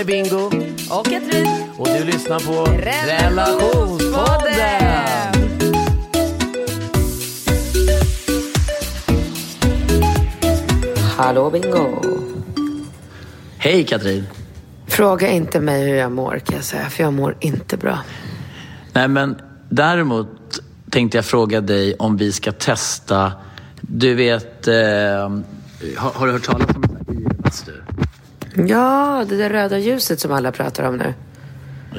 Är Bingo. Och Katrin. Och du lyssnar på Relationspodden. Hallå Bingo. Hej Katrin. Fråga inte mig hur jag mår kan jag säga, för jag mår inte bra. Nej, men däremot tänkte jag fråga dig om vi ska testa, du vet, eh, har, har du hört talas om IR-bastu? Ja, det där röda ljuset som alla pratar om nu.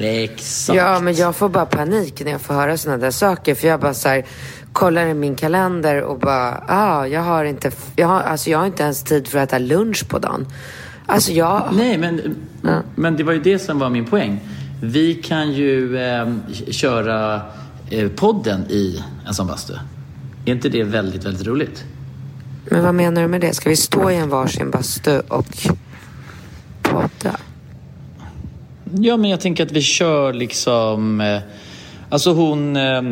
Exakt. Ja, men jag får bara panik när jag får höra sådana där saker. För jag bara så här, kollar i min kalender och bara, ah, jag har inte, jag har, alltså jag har inte ens tid för att äta lunch på dagen. Alltså jag... Nej, men, Ja. men det var ju det som var min poäng. Vi kan ju eh, köra eh, podden i en sån bastu. Är inte det väldigt, väldigt roligt? Men vad menar du med det? Ska vi stå i en varsin bastu och podda? Ja, men jag tänker att vi kör liksom... Eh, alltså hon... Eh,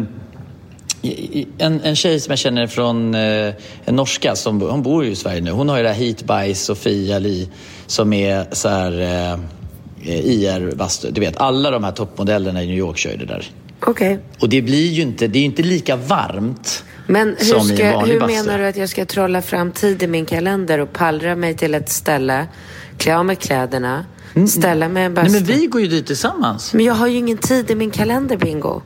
en, en tjej som jag känner från eh, en norska, som, hon bor ju i Sverige nu. Hon har ju det här Heat by Sofia Li som är så här eh, IR-bastu. Du vet, alla de här toppmodellerna i New York kör ju det där. Okej. Och det blir ju inte, det är ju inte lika varmt Men hur, som i en ska, hur bastu. menar du att jag ska trolla fram tid i min kalender och pallra mig till ett ställe, klä av mig kläderna, ställa mig i en bastu? Mm. Nej, men vi går ju dit tillsammans. Men jag har ju ingen tid i min kalender, Bingo.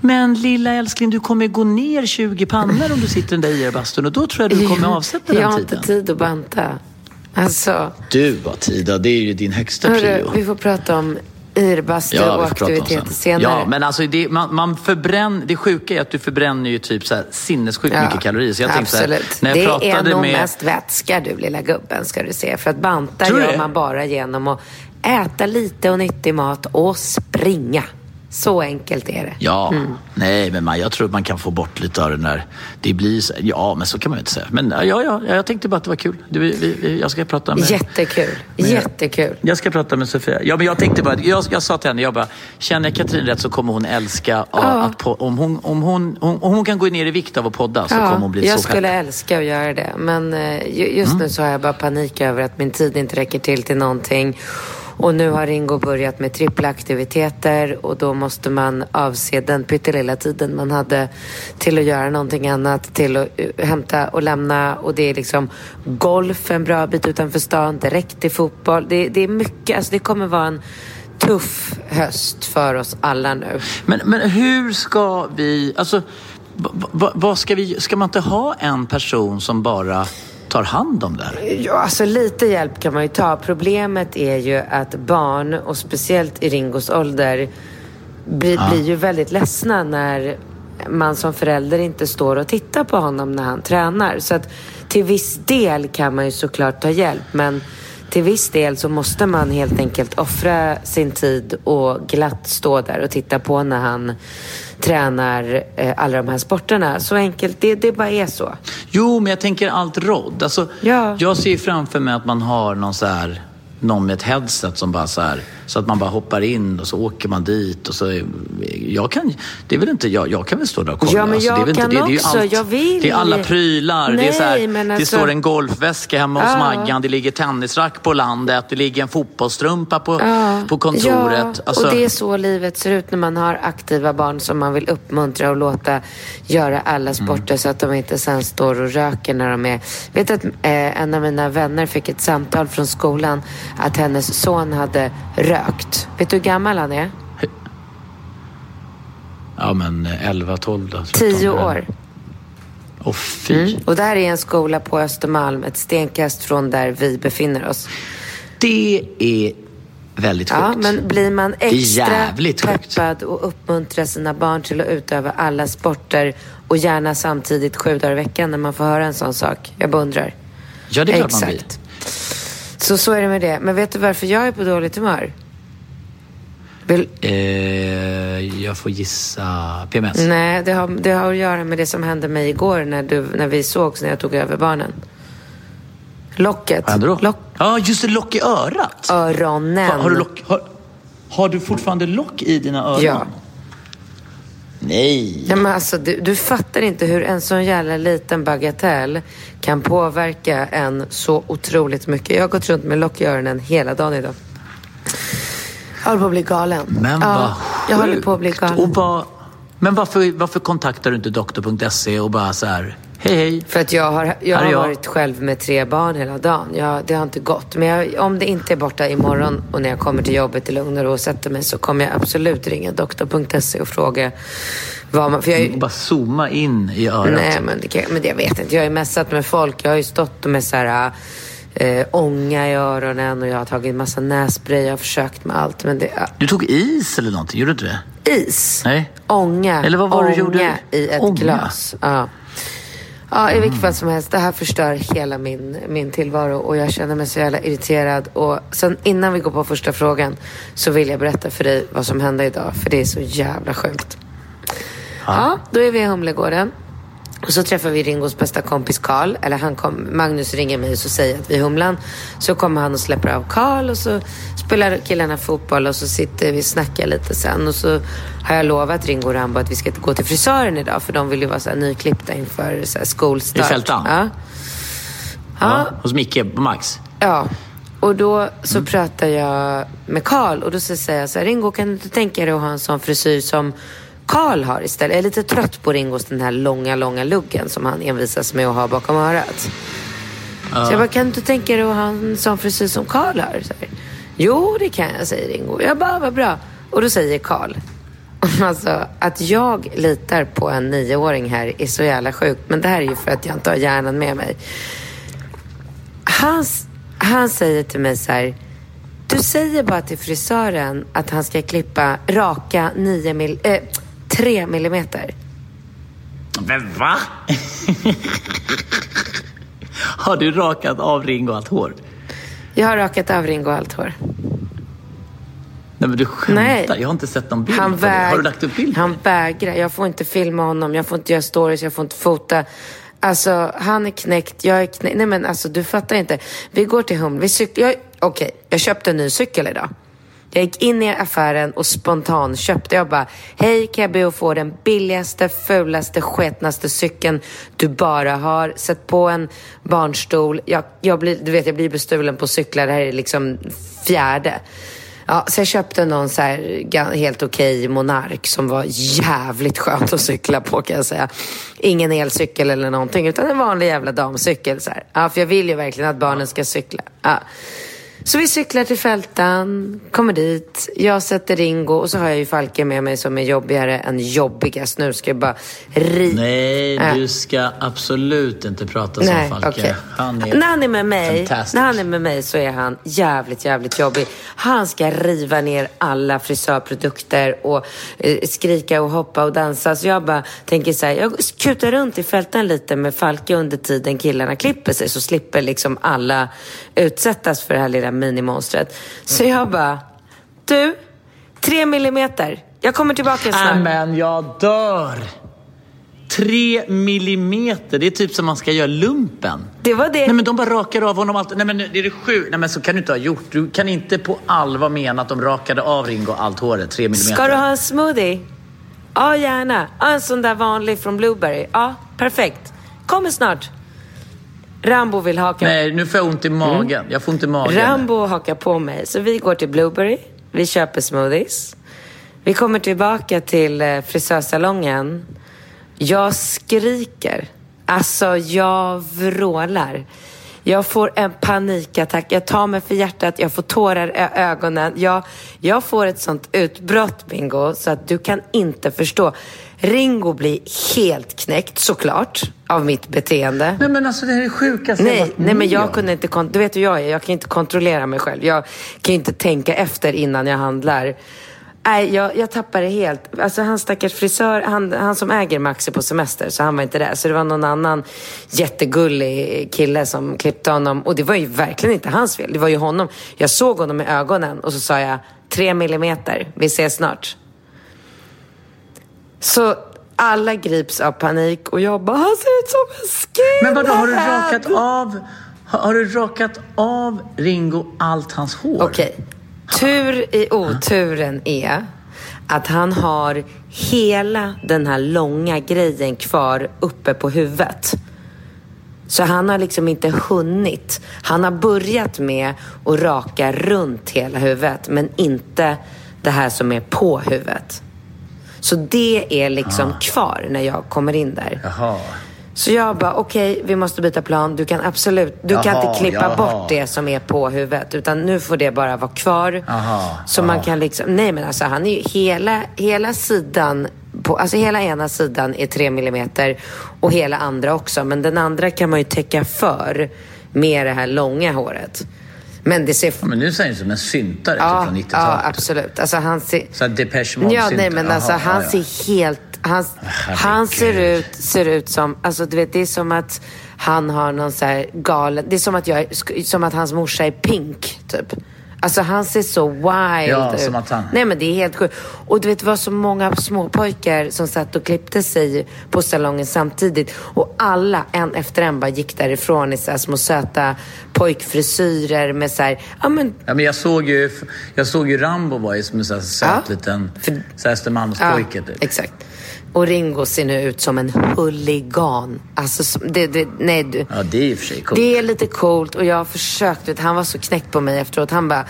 Men lilla älskling, du kommer gå ner 20 pannor om du sitter i den där IR-bastun och då tror jag du kommer avsätta Jag den har tiden. inte tid att banta. Alltså, Du har tid, det är ju din högsta prio. vi får prata om irbastu Ja, och aktiviteter sen. senare. Ja, men alltså det, man, man förbränner, det sjuka är att du förbränner ju typ så här sinnessjukt Ja, mycket kalorier. Så jag tänkte så här, Absolut. när jag det pratade är nog med... mest vätska du lilla gubben ska du se. För att banta Tror gör man bara genom att äta lite och nyttig mat och springa. Så enkelt är det. Ja, Mm. nej men man, jag tror att man kan få bort lite av den där... Det blir så, ja, men så kan man ju inte säga. Men ja, ja, jag tänkte bara att det var kul. Du, vi, vi, jag ska prata med... Jättekul. Jättekul. Jag ska prata med Sofia. Ja, men jag tänkte bara, jag, jag sa till henne, jag bara, känner jag Katrin rätt så kommer hon älska ja. att po- om, hon, om, hon, om, om hon kan gå ner i vikt av att podda så kommer hon bli jag så skulle pepp. älska att göra det. Men eh, ju- just Mm. nu så har jag bara panik över att min tid inte räcker till till någonting. Och nu har Ringo börjat med trippla aktiviteter och då måste man avse den pyttelilla tiden man hade till att göra någonting annat, till att eh, hämta och lämna. Och det är liksom golf en bra bit utanför stan, direkt till fotboll. Det, det är mycket, alltså det kommer vara en tuff höst för oss alla nu. Men, men hur ska vi, alltså, vad ska vi, ska man inte ha en person som bara tar hand om det här? Ja, alltså lite hjälp kan man ju ta. Problemet är ju att barn, och speciellt i Ringos ålder, blir, blir ju väldigt ledsna när man som förälder inte står och tittar på honom när han tränar. Så att till viss del kan man ju såklart ta hjälp, men till viss del så måste man helt enkelt offra sin tid och glatt stå där och titta på när han tränar eh, alla de här sporterna. Så enkelt, det, det bara är så. Jo, men jag tänker allt råd. Alltså, Ja. Jag ser framför mig att man har någon så här någon med ett headset som bara så här, så att man bara hoppar in och så åker man dit och så, jag kan, det är väl inte, jag, jag kan väl stå där och kolla. Ja, men Alltså, det är jag inte, kan det, det är också. allt, Jag vill. Det är alla prylar, det är så här, Nej, men det alltså- står en golfväska hemma hos Ja. Maggan, det ligger tennisrack på landet, det ligger en fotbollstrumpa på, på kontoret. Ja, Alltså, och det är så livet ser ut när man har aktiva barn som man vill uppmuntra och låta göra alla sporter så att de inte sen står och röker när de är... Vet att eh, en av mina vänner fick ett samtal från skolan att hennes son hade rökt. Vet du hur gammal han är? Ja, men 11, 12 då? 10 år. Åh, fy. Mm. Och det här är en skola på Östermalm, ett stenkast från där vi befinner oss. Det är väldigt sjukt. Ja, men blir man extra peppad och uppmuntrar sina barn till att utöva alla sporter och gärna samtidigt sju dagar i veckan när man får höra en sån sak? Jag beundrar. Ja, det är klart man blir. Exakt. Så så är det med det. Men vet du varför jag är på dåligt humör? Vill... Eh, jag får gissa PMS. Nej, det har, det har att göra med det som hände mig igår när, du, när vi sågs när jag tog över barnen. Locket. Vad hände då? Lock, Ja, just det. Lock i örat. öronen. Har, har, du lock, har, har du fortfarande lock i dina öron? Ja. Nej. Ja, men alltså, du, du fattar inte hur en sån jävla liten bagatell kan påverka en så otroligt mycket. Jag har gått runt med lock i öronen hela dagen idag. Jag håller på att bli galen. Men ja, vad Jag håller sjukt. på att bli galen. Och vad, men varför, varför kontaktar du inte doktor.se och bara så här, hej hej. För att jag har, jag har jag. varit själv med tre barn hela dagen. Jag, det har inte gått. Men jag, om det inte är borta imorgon och när jag kommer till jobbet i lugn och ro och sätter mig så kommer jag absolut ringa doktor.se och fråga vad man... För jag, bara zooma in i örat. Nej, men det, kan, men det jag vet inte. Jag har ju messat med folk. Jag har ju stått med så här äh, ånga i öronen och jag har tagit massa nässpray. Jag har försökt med allt. Men det... Du tog is eller någonting, gjorde du inte det? is. Nej. Ånga. Eller vad var ånga du gjorde? i ett Ånga? glas. Ja. Ja, i vilket fall som helst. Det här förstör hela min, min tillvaro och jag känner mig så jävla irriterad. Och sen innan vi går på första frågan så vill jag berätta för dig vad som hände idag. För det är så jävla sjukt. Ja, då är vi i Humlegården. Och så träffar vi Ringos bästa kompis Karl. Eller han kom, Magnus ringer mig och så säger att vi är Humlan. Så kommer han och släpper av Karl och så spelar killarna fotboll och så sitter vi och snackar lite sen. Och så har jag lovat Ringo och Rambo att vi ska gå till frisören idag. För de vill ju vara så här nyklippta inför så här skolstart. I Fältan? Ja. Ja. Hos Micke på Max. Ja, och då så pratar jag med Karl och då så säger jag så här, Ringo kan du inte tänka dig att ha en sån frisyr som Karl har istället? Jag är lite trött på Ringos den här långa, långa luggen som han envisas med att ha bakom örat. Så jag bara, kan du inte tänka dig att ha en sån frisyr som Karl har? Så här, jo, det kan jag, säger Ringo. Jag bara, vad bra. Och då säger Karl, alltså att jag litar på en nioåring här är så jävla sjukt. Men det här är ju för att jag inte har hjärnan med mig. Han, han säger till mig så här. Du säger bara till frisören att han ska klippa raka 9 mil, äh, 3 millimeter. Men va? Har du rakat av Ringo allt hår? Jag har rakat av Ringo allt hår. Nej men du skämtar. Nej. Jag har inte sett någon bild Han, på det. Har du väg, lagt upp bild? han vägrar. Jag får inte filma honom. Jag får inte göra stories. Jag får inte fota. Alltså, han är knäckt. Jag är knäckt. Nej, men alltså, du fattar inte. Vi går till Humle. Vi cyklar. Jag... Okej, jag köpte en ny cykel idag. Jag gick in i affären och spontant köpte. Jag bara, hej kan jag be att få den billigaste, fulaste, sketnaste cykeln du bara har. Sätt på en barnstol. Jag, jag, blir, du vet, jag blir bestulen på cyklar. Det här är liksom fjärde. Ja, så jag köpte någon så här helt okej Monark som var jävligt skönt att cykla på kan jag säga. Ingen elcykel eller någonting utan en vanlig jävla damcykel. Så här. Ja, för jag vill ju verkligen att barnen ska cykla. Ja. Så vi cyklar till Fältan, kommer dit, jag sätter Ringo och så har jag ju Falke med mig som är jobbigare än jobbigast. Nu ska jag bara ri... Nej, Äh. du ska absolut inte prata som Nej, Falke. okej. Han är När han är med mig, fantastisk. när han är med mig så är han jävligt, jävligt jobbig. Han ska riva ner alla frisörprodukter och eh, skrika och hoppa och dansa. Så jag bara tänker så här, jag kutar runt i fälten lite med Falke under tiden killarna klipper sig så slipper liksom alla utsättas för det här lilla minimonstret. Så jag bara, du, tre millimeter. Jag kommer tillbaka snart. Men jag dör! Tre millimeter, det är typ som man ska göra lumpen. Det var det. Nej men de bara rakar av honom allt. Nej men det är det sjukt. Nej men så kan du inte ha gjort. Du kan inte på allvar mena att de rakade av Ringo allt håret, tre millimeter. Ska du ha en smoothie? Ja, gärna. Ja, en sån där vanlig från Blueberry. Ja, perfekt. Kommer snart. Rambo vill haka... Nej, nu får jag ont i magen. Jag får ont i magen. Rambo hakar på mig. Så vi går till Blueberry. Vi köper smoothies. Vi kommer tillbaka till eh, frisörsalongen. Jag skriker. Alltså, jag vrålar. Jag får en panikattack. Jag tar mig för hjärtat. Jag får tårar i ögonen. Jag, jag får ett sånt utbrott, Bingo, så att du kan inte förstå. Ringo blir helt knäckt, såklart, av mitt beteende. Nej men alltså det är det sjukaste Nej, jag nej men jag kunde inte, du vet hur jag är, jag kan inte kontrollera mig själv. Jag kan inte tänka efter innan jag handlar. Nej, jag, jag tappade helt. Alltså han stackars frisör, han, han som äger Maxi på semester, så han var inte där. Så det var någon annan jättegullig kille som klippte honom. Och det var ju verkligen inte hans fel, det var ju honom. Jag såg honom i ögonen och så sa jag, tre millimeter, vi ses snart. Så alla grips av panik och jag bara, han ser ut som en skinhead. Men vadå, har du rakat av, har, har du rakat av Ringo allt hans hår? Okej. Tur i oturen är att han har hela den här långa grejen kvar uppe på huvudet. Så han har liksom inte hunnit. Han har börjat med att raka runt hela huvudet men inte det här som är på huvudet. Så det är liksom kvar när jag kommer in där. Jaha. Så jag bara, okej, vi måste byta plan. Du kan absolut, du kan Jaha, inte klippa jaha. bort det som är på huvudet. Utan nu får det bara vara kvar. Jaha, så man kan liksom, nej men alltså han är ju hela, hela sidan, på, alltså hela ena sidan är tre millimeter och hela andra också. Men den andra kan man ju täcka för med det här långa håret. Men det ser... Ja, men nu ser han som en syntare typ Ja, från ja, 90-talet. absolut. Alltså han ser... Så Depeche Mode Ja, nej men alltså Jaha, han ja, ja. ser helt... Han, han ser, ut, ser ut som... Alltså du vet, det är som att han har någon så här galen... Det är som att, jag, som att hans morsa är pink, typ. Alltså han ser så wild Ja, ut. som att han- Nej men det är helt sjukt. Och du vet, det var så många småpojkar som satt och klippte sig på salongen samtidigt. Och alla, en efter en, bara gick därifrån i så här små söta pojkfrisyrer med så här, ja men Ja, men jag såg ju, jag såg ju Rambo var ju som en sån här söt Ja, liten för- så här Östermalmspojke. typ. exakt. Och Ringo ser nu ut som en huligan. Alltså, det, det, nej, du. Ja, det är i och för sig coolt. Det är lite coolt och jag har försökt, vet, han var så knäckt på mig efteråt. Han bara,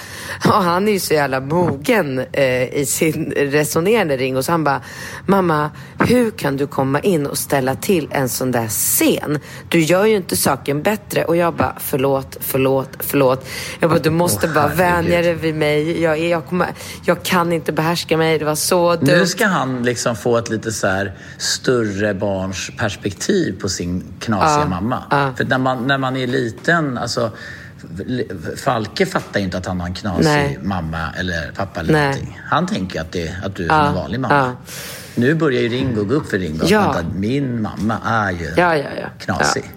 ja, han är ju så jävla mogen eh, i sin resonerande Ringo. Så han bara, mamma, hur kan du komma in och ställa till en sån där scen? Du gör ju inte saken bättre. Och jag bara, förlåt, förlåt, förlåt. Jag bara, du måste Åh, bara vänja dig vid mig. Jag, är, jag, kommer, jag kan inte behärska mig, det var så dumt. Nu ska han liksom få ett lite så här större barns perspektiv på sin knasiga Ja, mamma. ja. För när man, när man är liten, alltså Falke fattar ju inte att han har en knasig Nej. mamma eller pappa eller Nej. någonting. Han tänker att, det, att du är Ja, en vanlig mamma. Nu börjar ju Ringo gå upp för Ringo. att Ja. vänta, Min mamma är ju knasig.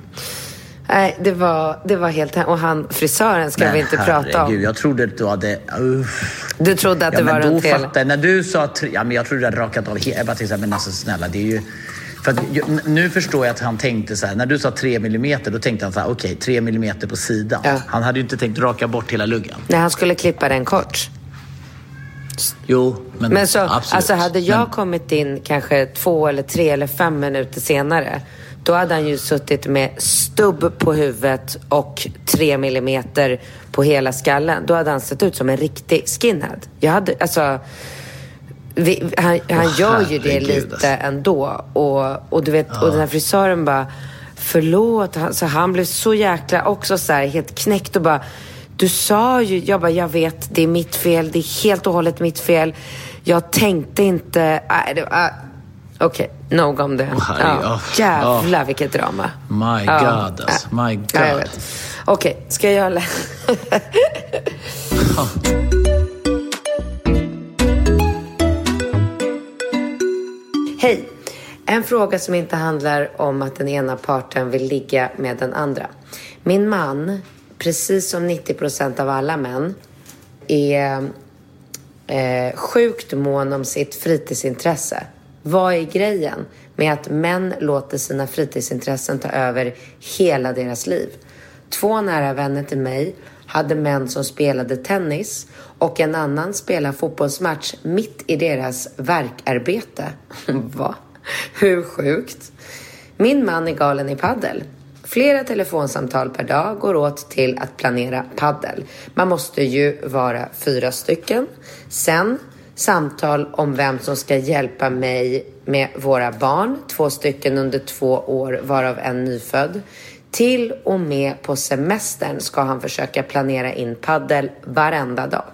Nej, det var, det var helt Och han, frisören ska Men vi inte prata herregud, om. jag trodde att du hade... Uff. Du trodde att Ja, det var runt hela... fattar jag. När du sa ja, men jag trodde du hade rakat av he- Jag bara tänkte men alltså snälla, det är ju... För att, nu förstår jag att han tänkte så här, när du sa tre millimeter, då tänkte han så här, okej, tre millimeter på sidan. Ja. Han hade ju inte tänkt raka bort hela luggen. När han skulle klippa den kort. Jo, men, Men så, absolut. alltså hade jag Men, kommit in kanske två eller tre eller fem minuter senare. Då hade han ju suttit med stubb på huvudet och tre millimeter på hela skallen. Då hade han sett ut som en riktig skinhead. Jag hade, alltså... Vi, han han Åh, gör ju det lite alltså. ändå. Och, och du vet, och den här frisören bara, förlåt. Han, så han blev så jäkla också så här helt knäckt och bara, du sa ju, jag bara, jag vet, det är mitt fel. Det är helt och hållet mitt fel. Jag tänkte inte, det var, okej, nog om det. Ja, Åh, jävlar vilket drama. My Ja, God, alltså. ja. My Ja, jag God. vet. Okej, ska jag lä- Hej! En fråga som inte handlar om att den ena parten vill ligga med den andra. Min man, precis som 90% av alla män, är eh, sjukt mån om sitt fritidsintresse. Vad är grejen med att män låter sina fritidsintressen ta över hela deras liv? Två nära vänner till mig hade män som spelade tennis och en annan spelade fotbollsmatch mitt i deras verkarbete. Va? Hur sjukt? Min man är galen i paddel. Flera telefonsamtal per dag går åt till att planera paddel. Man måste ju vara fyra stycken. Sen samtal om vem som ska hjälpa mig med våra barn. Två stycken under två år, varav en nyfödd. Till och med på semestern ska han försöka planera in paddel varenda dag.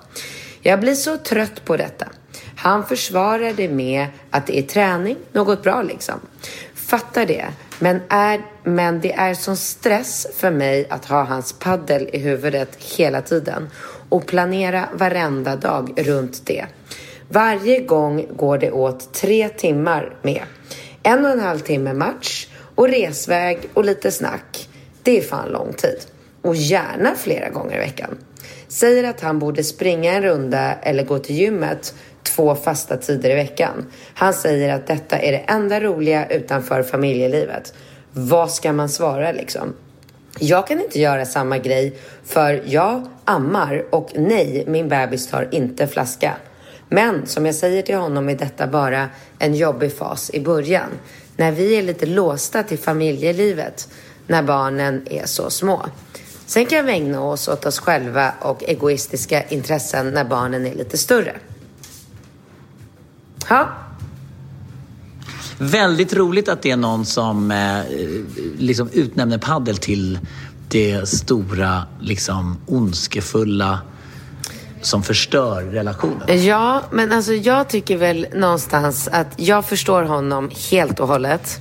Jag blir så trött på detta. Han försvarar det med att det är träning, något bra liksom. Fattar det. Men, är, men det är som stress för mig att ha hans paddel i huvudet hela tiden och planera varenda dag runt det. Varje gång går det åt tre timmar med. En och en halv timme match och resväg och lite snack. Det är fan lång tid. Och gärna flera gånger i veckan. Säger att han borde springa en runda eller gå till gymmet två fasta tider i veckan. Han säger att detta är det enda roliga utanför familjelivet. Vad ska man svara liksom? Jag kan inte göra samma grej för jag ammar och nej, min bebis tar inte flaska. Men som jag säger till honom är detta bara en jobbig fas i början. När vi är lite låsta till familjelivet när barnen är så små. Sen kan vi ägna oss åt oss själva och egoistiska intressen när barnen är lite större. Ja. Väldigt roligt att det är någon som eh, liksom utnämner paddel till det stora, liksom ondskefulla som förstör relationen. Ja, men alltså jag tycker väl någonstans att jag förstår honom helt och hållet.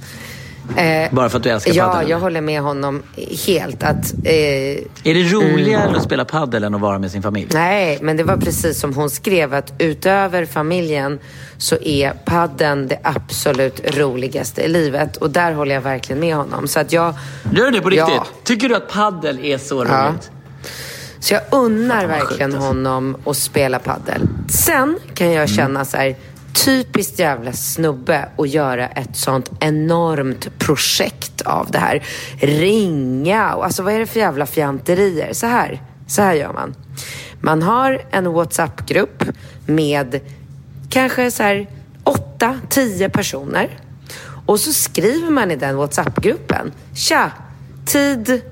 Eh, Bara för att du älskar ja, padel? Ja, jag håller med honom helt. Att, eh, är det roligare mm. att spela padel än att vara med sin familj? Nej, men det var precis som hon skrev att utöver familjen så är padden det absolut roligaste i livet. Och där håller jag verkligen med honom. Så att jag... Gör du det på riktigt? Ja. Tycker du att paddel är så roligt? Ja. Så jag unnar verkligen alltså. honom att spela paddel. Sen kan jag mm. känna så här, typiskt jävla snubbe att göra ett sånt enormt projekt av det här. Ringa alltså vad är det för jävla fjanterier? Så här, så här gör man. Man har en WhatsApp-grupp med kanske så här åtta, tio personer. Och så skriver man i den WhatsApp-gruppen. Tja, tid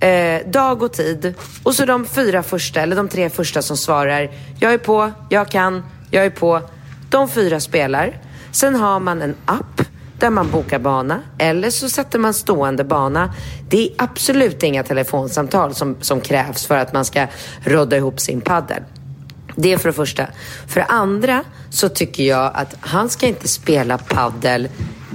eh, dag och tid. Och så de fyra första, eller de tre första som svarar. Jag är på, jag kan, jag är på. De fyra spelar. Sen har man en app där man bokar bana eller så sätter man stående bana. Det är absolut inga telefonsamtal som, som krävs för att man ska rodda ihop sin paddel. Det är för det första. För det andra så tycker jag att han ska inte spela paddel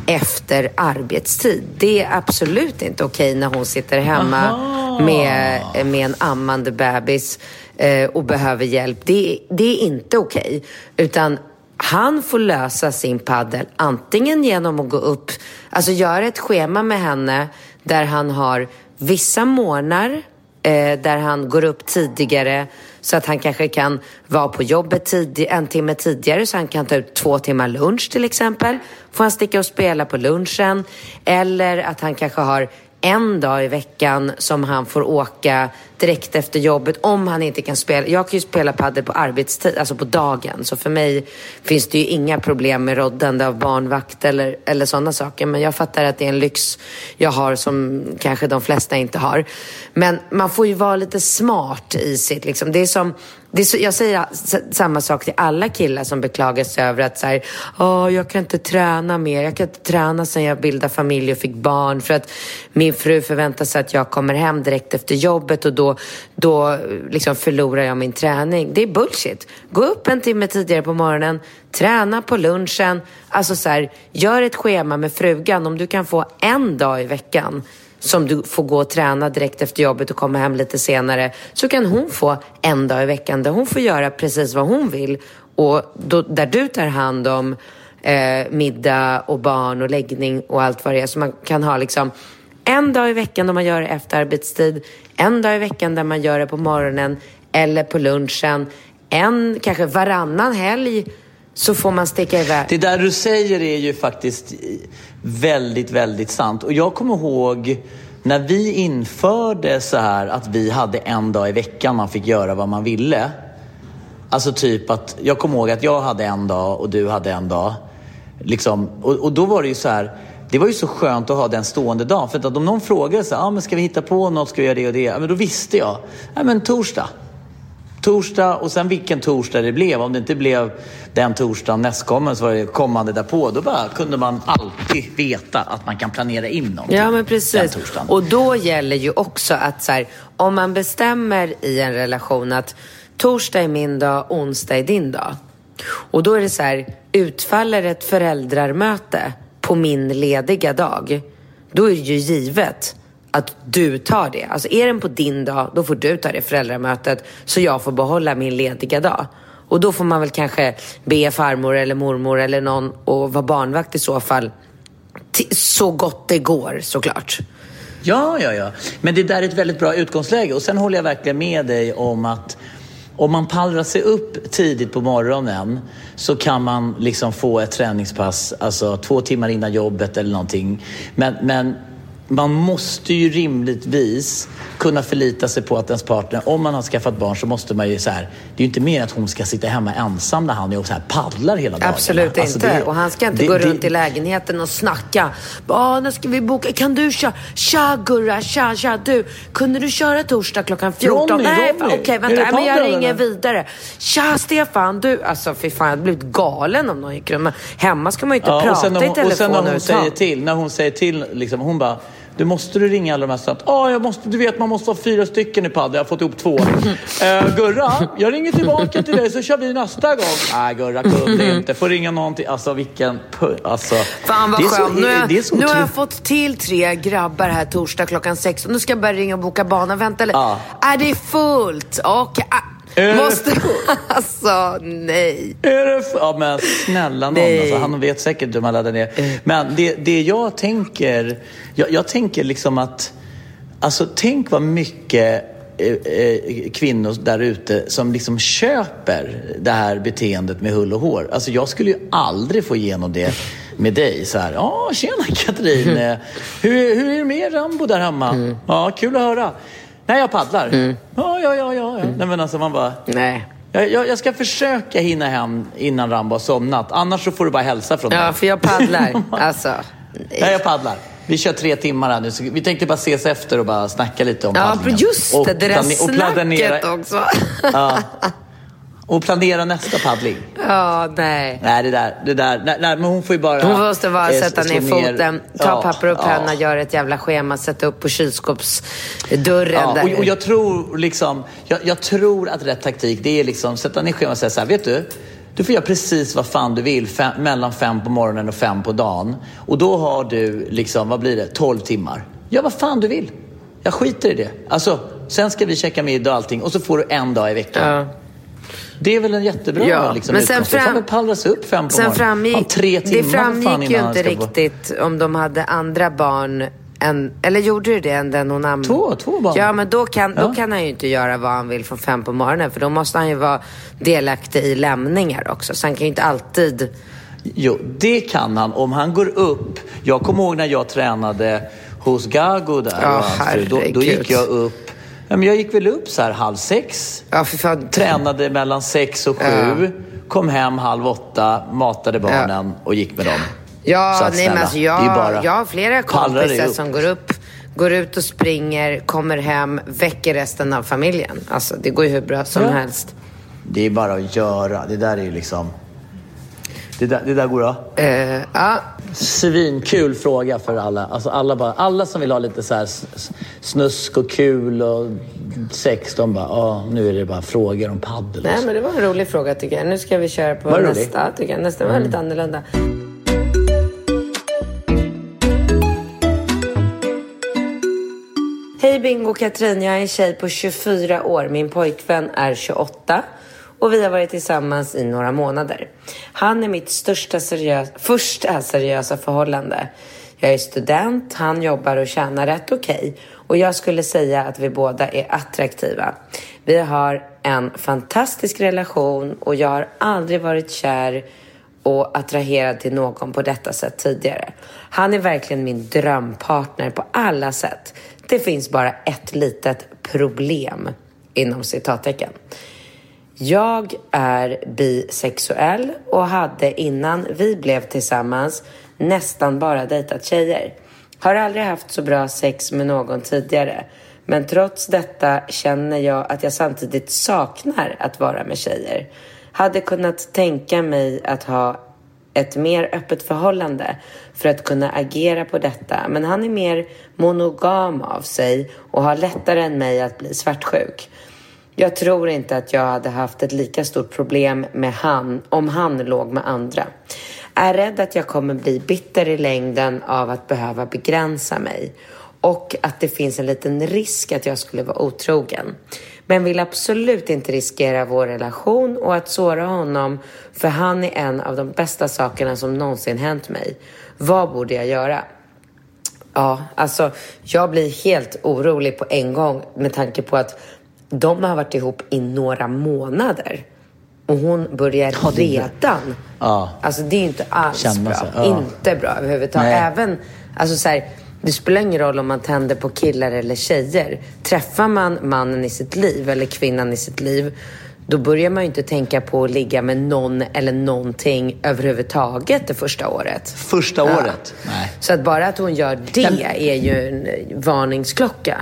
efter arbetstid. Det är absolut inte okej när hon sitter hemma med, med en ammande bebis eh, och behöver hjälp. Det, det är inte okej. Utan han får lösa sin paddel antingen genom att gå upp, alltså göra ett schema med henne där han har vissa månader eh, där han går upp tidigare så att han kanske kan vara på jobbet tidig, en timme tidigare så han kan ta ut två timmar lunch till exempel. Får han sticka och spela på lunchen. Eller att han kanske har en dag i veckan som han får åka direkt efter jobbet om han inte kan spela. Jag kan ju spela padel på arbetstid, alltså på dagen. Så för mig finns det ju inga problem med roddande av barnvakt eller, eller sådana saker. Men jag fattar att det är en lyx jag har som kanske de flesta inte har. Men man får ju vara lite smart i sitt, liksom. Det är som det så, jag säger samma sak till alla killar som beklagar sig över att så här, oh, jag kan inte träna mer. Jag kan inte träna sen jag bildade familj och fick barn för att min fru förväntar sig att jag kommer hem direkt efter jobbet och då, då liksom förlorar jag min träning. Det är bullshit. Gå upp en timme tidigare på morgonen, träna på lunchen. Alltså så här, gör ett schema med frugan. Om du kan få en dag i veckan som du får gå och träna direkt efter jobbet och komma hem lite senare så kan hon få en dag i veckan där hon får göra precis vad hon vill och då, där du tar hand om eh, middag och barn och läggning och allt vad det är. Så man kan ha liksom en dag i veckan då man gör det efter arbetstid, en dag i veckan där man gör det på morgonen eller på lunchen, en kanske varannan helg så får man sticka iväg. Det där du säger är ju faktiskt väldigt, väldigt sant. Och jag kommer ihåg när vi införde så här att vi hade en dag i veckan man fick göra vad man ville. Alltså typ att, jag kommer ihåg att jag hade en dag och du hade en dag. Liksom, och, och då var det ju så här, det var ju så skönt att ha den stående dagen. För att om någon frågade så här, ah, men ska vi hitta på något, ska vi göra det och det? Ja, men då visste jag, ja men torsdag. Torsdag och sen vilken torsdag det blev. Om det inte blev den torsdagen nästkommande så var det kommande därpå. Då bara kunde man alltid veta att man kan planera in någonting. Ja, men precis. Och då gäller ju också att så här, om man bestämmer i en relation att torsdag är min dag, onsdag är din dag. Och då är det så här, utfaller ett föräldrarmöte på min lediga dag, då är det ju givet att du tar det. Alltså är den på din dag, då får du ta det föräldramötet så jag får behålla min lediga dag. Och då får man väl kanske be farmor eller mormor eller någon och vara barnvakt i så fall. Så gott det går såklart. Ja, ja, ja. Men det där är ett väldigt bra utgångsläge. Och sen håller jag verkligen med dig om att om man pallrar sig upp tidigt på morgonen så kan man liksom få ett träningspass, alltså två timmar innan jobbet eller någonting. Men, men man måste ju rimligtvis kunna förlita sig på att ens partner, om man har skaffat barn så måste man ju så här, det är ju inte mer att hon ska sitta hemma ensam när han är och så här paddlar hela dagen. Absolut alltså inte. Det, och han ska inte det, gå det, runt i lägenheten och snacka. Ah, när ska vi boka? Kan du köra? Tja Gurra, tja, tja. Du, kunde du köra torsdag klockan 14? Ronny, Nej, okej, okay, vänta. Men jag ringer vidare. Tja Stefan, du. Alltså fy fan, jag hade blivit galen om någon gick runt. Hemma ska man ju inte ja, prata hon, i telefon Och sen när hon säger till, när hon säger till, liksom, hon bara du måste du ringa alla de här snabbt. Ja, jag måste, du vet man måste vara fyra stycken i padel. Jag har fått ihop två. Uh, Gurra, jag ringer tillbaka till dig så kör vi nästa gång. Nej, Gurra kunde inte. Får ringa någonting. Alltså vilken... Alltså, Fan vad skönt. Nu, nu har jag fått till tre grabbar här torsdag klockan sex. Nu ska jag börja ringa och boka bana. Vänta lite. Ja. Är det fullt? Okej. Okay. Är Måste... alltså, nej. Är det ja, men snälla någon. Alltså, han vet säkert hur man laddar ner. Mm. Men det, det jag tänker... Jag, jag tänker liksom att... Alltså, tänk vad mycket eh, eh, kvinnor där ute som liksom köper det här beteendet med hull och hår. Alltså jag skulle ju aldrig få igenom det med dig. Så här, ja tjena Katrin, hur, hur är det med Rambo där hemma? Mm. Ja, kul att höra. Nej, jag paddlar. Mm. Ja, ja, ja, ja. Mm. Nej, men alltså man bara... Nej. Jag, jag, jag, ska försöka hinna hem innan Rambo har somnat. Annars så får du bara hälsa från mig. Ja, för jag paddlar. alltså. Nej, jag paddlar. Vi kör tre timmar här nu. Så vi tänkte bara ses efter och bara snacka lite om ja, paddlingen. Ja, just det. det där snacket också. ja. Och planera nästa paddling. Ja, nej. Nej, det där, det där. Nej, nej, men hon får ju bara... Hon måste bara eh, sätta ner foten, ta ja, papper och penna, ja. göra ett jävla schema, sätta upp på kylskåpsdörren ja. Och, och jag tror liksom, jag, jag, tror att rätt taktik, det är liksom sätta ner schemat och säga så här, vet du? Du får göra precis vad fan du vill fem, mellan fem på morgonen och fem på dagen. Och då har du liksom, vad blir det, 12 timmar. Gör vad fan du vill. Jag skiter i det. Alltså, sen ska vi käka middag och allting och så får du en dag i veckan. Ja. Det är väl en jättebra ja, liksom, men sen fram, man pallras upp fem på sen framgick, tre timmar Det framgick ju inte riktigt på. om de hade andra barn än, eller gjorde du det än den hon am- Två, två barn. Ja, men då kan, ja. då kan han ju inte göra vad han vill från fem på morgonen. För då måste han ju vara delaktig i lämningar också. Så han kan ju inte alltid... Jo, det kan han om han går upp. Jag kommer ihåg när jag tränade hos Gago där. Ja, då, då gick jag upp Ja, men jag gick väl upp så här halv sex. Ja, för fan. Tränade mellan sex och sju. Ja. Kom hem halv åtta, matade barnen och gick med dem. Ja, så att, nej, men alltså, jag, jag har flera kompisar som går upp, går ut och springer, kommer hem, väcker resten av familjen. Alltså, det går ju hur bra som ja. helst. Det är bara att göra. Det där är ju liksom... Det där, det där går bra? Uh, ja. Svinkul fråga för alla. Alltså alla, bara, alla som vill ha lite så här snusk och kul och sex, de bara, ja, nu är det bara frågor om paddel. Nej, men det var en rolig fråga tycker jag. Nu ska vi köra på nästa. Tycker jag. Nästa var mm. lite annorlunda. Hej Bingo Katrin, jag är en tjej på 24 år. Min pojkvän är 28 och vi har varit tillsammans i några månader. Han är mitt största seriös första seriösa förhållande. Jag är student, han jobbar och tjänar rätt okej okay, och jag skulle säga att vi båda är attraktiva. Vi har en fantastisk relation och jag har aldrig varit kär och attraherad till någon på detta sätt tidigare. Han är verkligen min drömpartner på alla sätt. Det finns bara ett litet problem inom citattecken. Jag är bisexuell och hade innan vi blev tillsammans nästan bara dejtat tjejer. Har aldrig haft så bra sex med någon tidigare. Men trots detta känner jag att jag samtidigt saknar att vara med tjejer. Hade kunnat tänka mig att ha ett mer öppet förhållande för att kunna agera på detta. Men han är mer monogam av sig och har lättare än mig att bli svartsjuk. Jag tror inte att jag hade haft ett lika stort problem med han om han låg med andra. Är rädd att jag kommer bli bitter i längden av att behöva begränsa mig och att det finns en liten risk att jag skulle vara otrogen. Men vill absolut inte riskera vår relation och att såra honom för han är en av de bästa sakerna som någonsin hänt mig. Vad borde jag göra? Ja, alltså jag blir helt orolig på en gång med tanke på att de har varit ihop i några månader. Och hon börjar ja, redan. Ja. Alltså det är ju inte alls bra. Ja. Inte bra överhuvudtaget. Nej. Även, alltså så här, det spelar ingen roll om man tänder på killar eller tjejer. Träffar man mannen i sitt liv eller kvinnan i sitt liv då börjar man ju inte tänka på att ligga med någon eller någonting överhuvudtaget det första året. Första ja. året? Nej. Så att bara att hon gör det är ju en varningsklocka.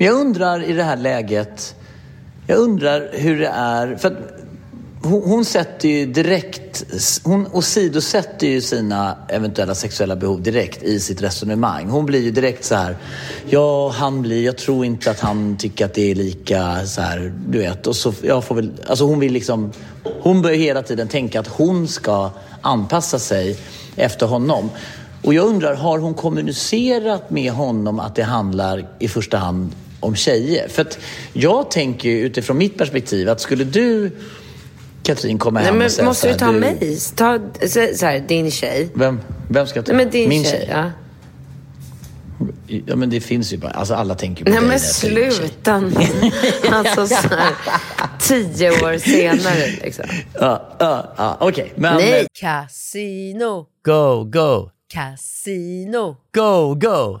Men jag undrar i det här läget, jag undrar hur det är, för hon, hon, sätter ju direkt, hon åsidosätter ju sina eventuella sexuella behov direkt i sitt resonemang. Hon blir ju direkt så här, ja han blir, jag tror inte att han tycker att det är lika så här, du vet. Och så, jag får väl, alltså hon vill liksom, hon börjar hela tiden tänka att hon ska anpassa sig efter honom. Och jag undrar, har hon kommunicerat med honom att det handlar i första hand om tjejer? För att jag tänker utifrån mitt perspektiv att skulle du Katrin komma hem Nej, men och säga Måste du ta du... mig? Ta så, så här, din tjej. Vem, vem ska ta? Nej, men din Min tjej. tjej. Ja. Ja men det finns ju bara, alltså alla tänker på Nej dig men sluta Alltså så här, tio år senare liksom. Ja, ja, ja okej. Okay, men... Nej, casino. Go, go. Casino. Go, go.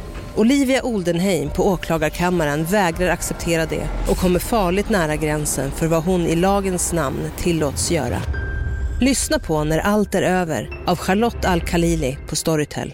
Olivia Oldenheim på åklagarkammaren vägrar acceptera det och kommer farligt nära gränsen för vad hon i lagens namn tillåts göra. Lyssna på När allt är över av Charlotte Al-Khalili på Storytel.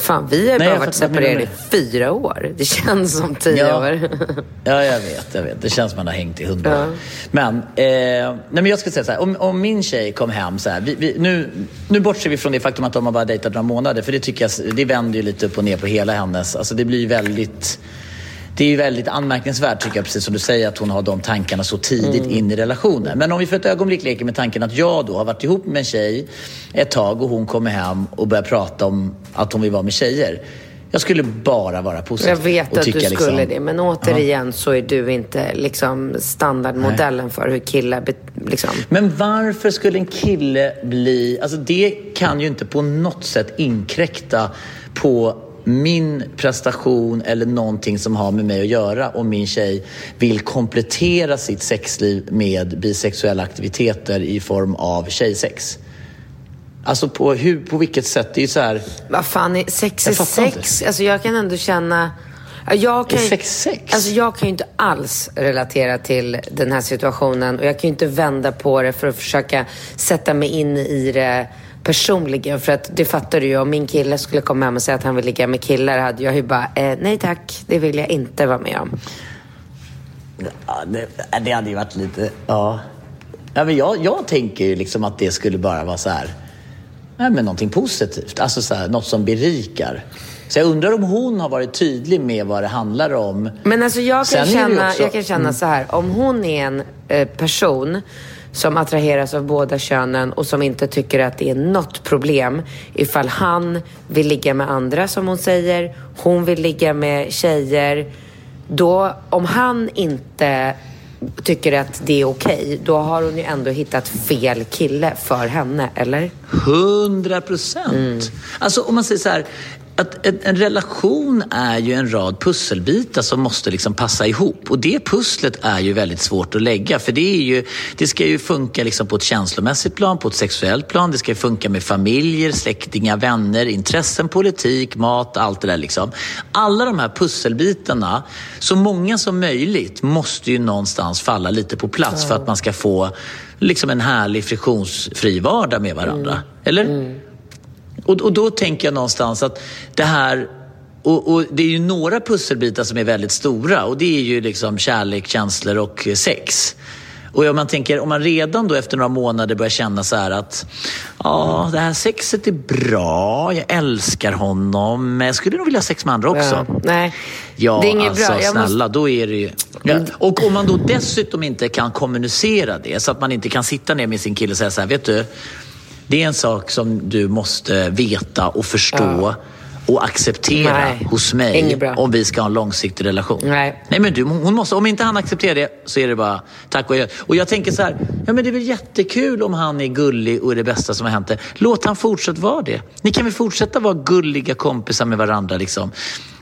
Fan, vi har Nej, bara varit separerade i fyra år. Det känns som tio ja. år. ja, jag vet, jag vet. Det känns som man har hängt i hundra ja. Men, eh, nej, men jag ska säga så här. Om, om min tjej kom hem så här. Vi, vi, nu, nu bortser vi från det faktum att de har bara dejtat några månader. För det tycker jag, det vänder ju lite upp och ner på hela hennes. Alltså det blir ju väldigt det är ju väldigt anmärkningsvärt tycker jag, precis som du säger, att hon har de tankarna så tidigt mm. in i relationen. Men om vi för ett ögonblick leker med tanken att jag då har varit ihop med en tjej ett tag och hon kommer hem och börjar prata om att hon vill vara med tjejer. Jag skulle bara vara positiv. Jag vet att du skulle liksom, det, men återigen så är du inte liksom standardmodellen Nej. för hur killar... Liksom. Men varför skulle en kille bli... Alltså det kan ju inte på något sätt inkräkta på min prestation eller någonting som har med mig att göra om min tjej vill komplettera sitt sexliv med bisexuella aktiviteter i form av tjejsex. Alltså på, hur, på vilket sätt? Det är ju så här... Vad fan, är sex är sex. Alltså jag kan ändå känna... Jag kan, sex sex? Alltså jag kan ju inte alls relatera till den här situationen och jag kan ju inte vända på det för att försöka sätta mig in i det personligen. För att det fattar du ju, om min kille skulle komma hem och säga att han vill ligga med killar hade jag ju bara, eh, nej tack, det vill jag inte vara med om. Ja, det, det hade ju varit lite, ja. ja men jag, jag tänker ju liksom att det skulle bara vara så här, nej men någonting positivt. Alltså så här, något som berikar. Så jag undrar om hon har varit tydlig med vad det handlar om. Men alltså jag kan, känna, också, jag kan känna mm. så här, om hon är en eh, person som attraheras av båda könen och som inte tycker att det är något problem ifall han vill ligga med andra, som hon säger. Hon vill ligga med tjejer. Då, om han inte tycker att det är okej, okay, då har hon ju ändå hittat fel kille för henne, eller? Hundra procent! Mm. Alltså om man säger så här, att en relation är ju en rad pusselbitar som måste liksom passa ihop. Och det pusslet är ju väldigt svårt att lägga. För det, är ju, det ska ju funka liksom på ett känslomässigt plan, på ett sexuellt plan. Det ska funka med familjer, släktingar, vänner, intressen, politik, mat, allt det där. Liksom. Alla de här pusselbitarna, så många som möjligt, måste ju någonstans falla lite på plats för att man ska få liksom en härlig friktionsfri vardag med varandra. Mm. Eller? Mm. Och, och då tänker jag någonstans att det här och, och, det är ju några pusselbitar som är väldigt stora och det är ju liksom kärlek, känslor och sex. Och om man tänker, om man redan då efter några månader börjar känna så här att ja, det här sexet är bra, jag älskar honom, men jag skulle nog vilja ha sex med andra också. Ja, nej, ja det är inget alltså bra. Jag snälla, måste... då är det ju... Ja. Och om man då dessutom inte kan kommunicera det, så att man inte kan sitta ner med sin kille och säga så här, vet du, det är en sak som du måste veta och förstå. Ja och acceptera Nej, hos mig om vi ska ha en långsiktig relation. Nej. Nej men du, hon måste, om inte han accepterar det så är det bara tack och jag. Och jag tänker så här, ja men det är väl jättekul om han är gullig och är det bästa som har hänt. Låt han fortsätta vara det. Ni kan väl fortsätta vara gulliga kompisar med varandra liksom.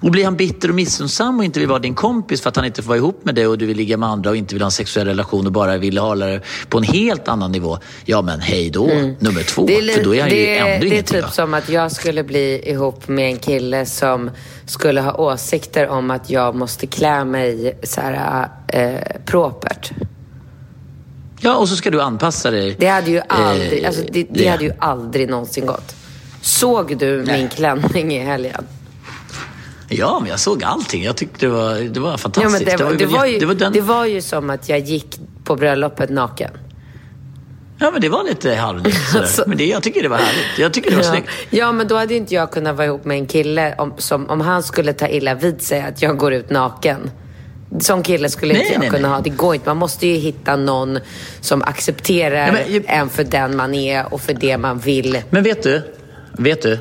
Och blir han bitter och missunnsam och inte vill vara din kompis för att han inte får vara ihop med dig och du vill ligga med andra och inte vill ha en sexuell relation och bara vill ha det på en helt annan nivå. Ja men hej då, mm. nummer två. för då är han det, ju ändå Det är typ då. som att jag skulle bli ihop med en kille som skulle ha åsikter om att jag måste klä mig så här eh, propert. Ja, och så ska du anpassa dig. Det hade ju aldrig, eh, alltså, det, det, det, hade ju aldrig någonsin gått. Såg du Nej. min klänning i helgen? Ja, men jag såg allting. Jag tyckte det var, det var fantastiskt. Ja, det, var, det, var ju, det, var den... det var ju som att jag gick på bröllopet naken. Ja, men det var lite halvnytt alltså, Men det, jag tycker det var härligt. Jag tycker det var ja. snyggt. Ja, men då hade inte jag kunnat vara ihop med en kille om, som, om han skulle ta illa vid sig att jag går ut naken. Sån kille skulle nej, inte jag nej, kunna nej. ha. Det går inte. Man måste ju hitta någon som accepterar ja, men, en för den man är och för det man vill. Men vet du? Vet du?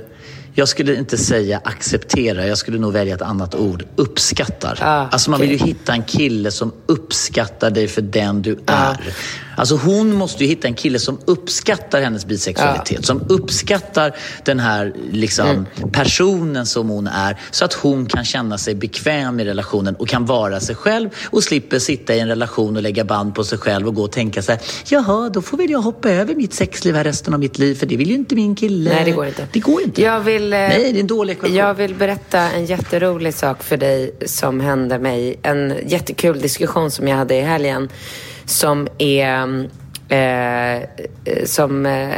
Jag skulle inte säga acceptera, jag skulle nog välja ett annat ord. Uppskattar. Ah, alltså man vill ju hitta en kille som uppskattar dig för den du ah. är. Alltså hon måste ju hitta en kille som uppskattar hennes bisexualitet. Ah. Som uppskattar den här liksom, mm. personen som hon är. Så att hon kan känna sig bekväm i relationen och kan vara sig själv. Och slipper sitta i en relation och lägga band på sig själv och gå och tänka så här. Jaha, då får väl jag hoppa över mitt sexliv här resten av mitt liv. För det vill ju inte min kille. Nej, det går inte. Det går inte. Jag vill Eh, Nej, det är en dålig ekvation. Jag vill berätta en jätterolig sak för dig som hände mig. En jättekul diskussion som jag hade i helgen. Som är... Eh, som eh,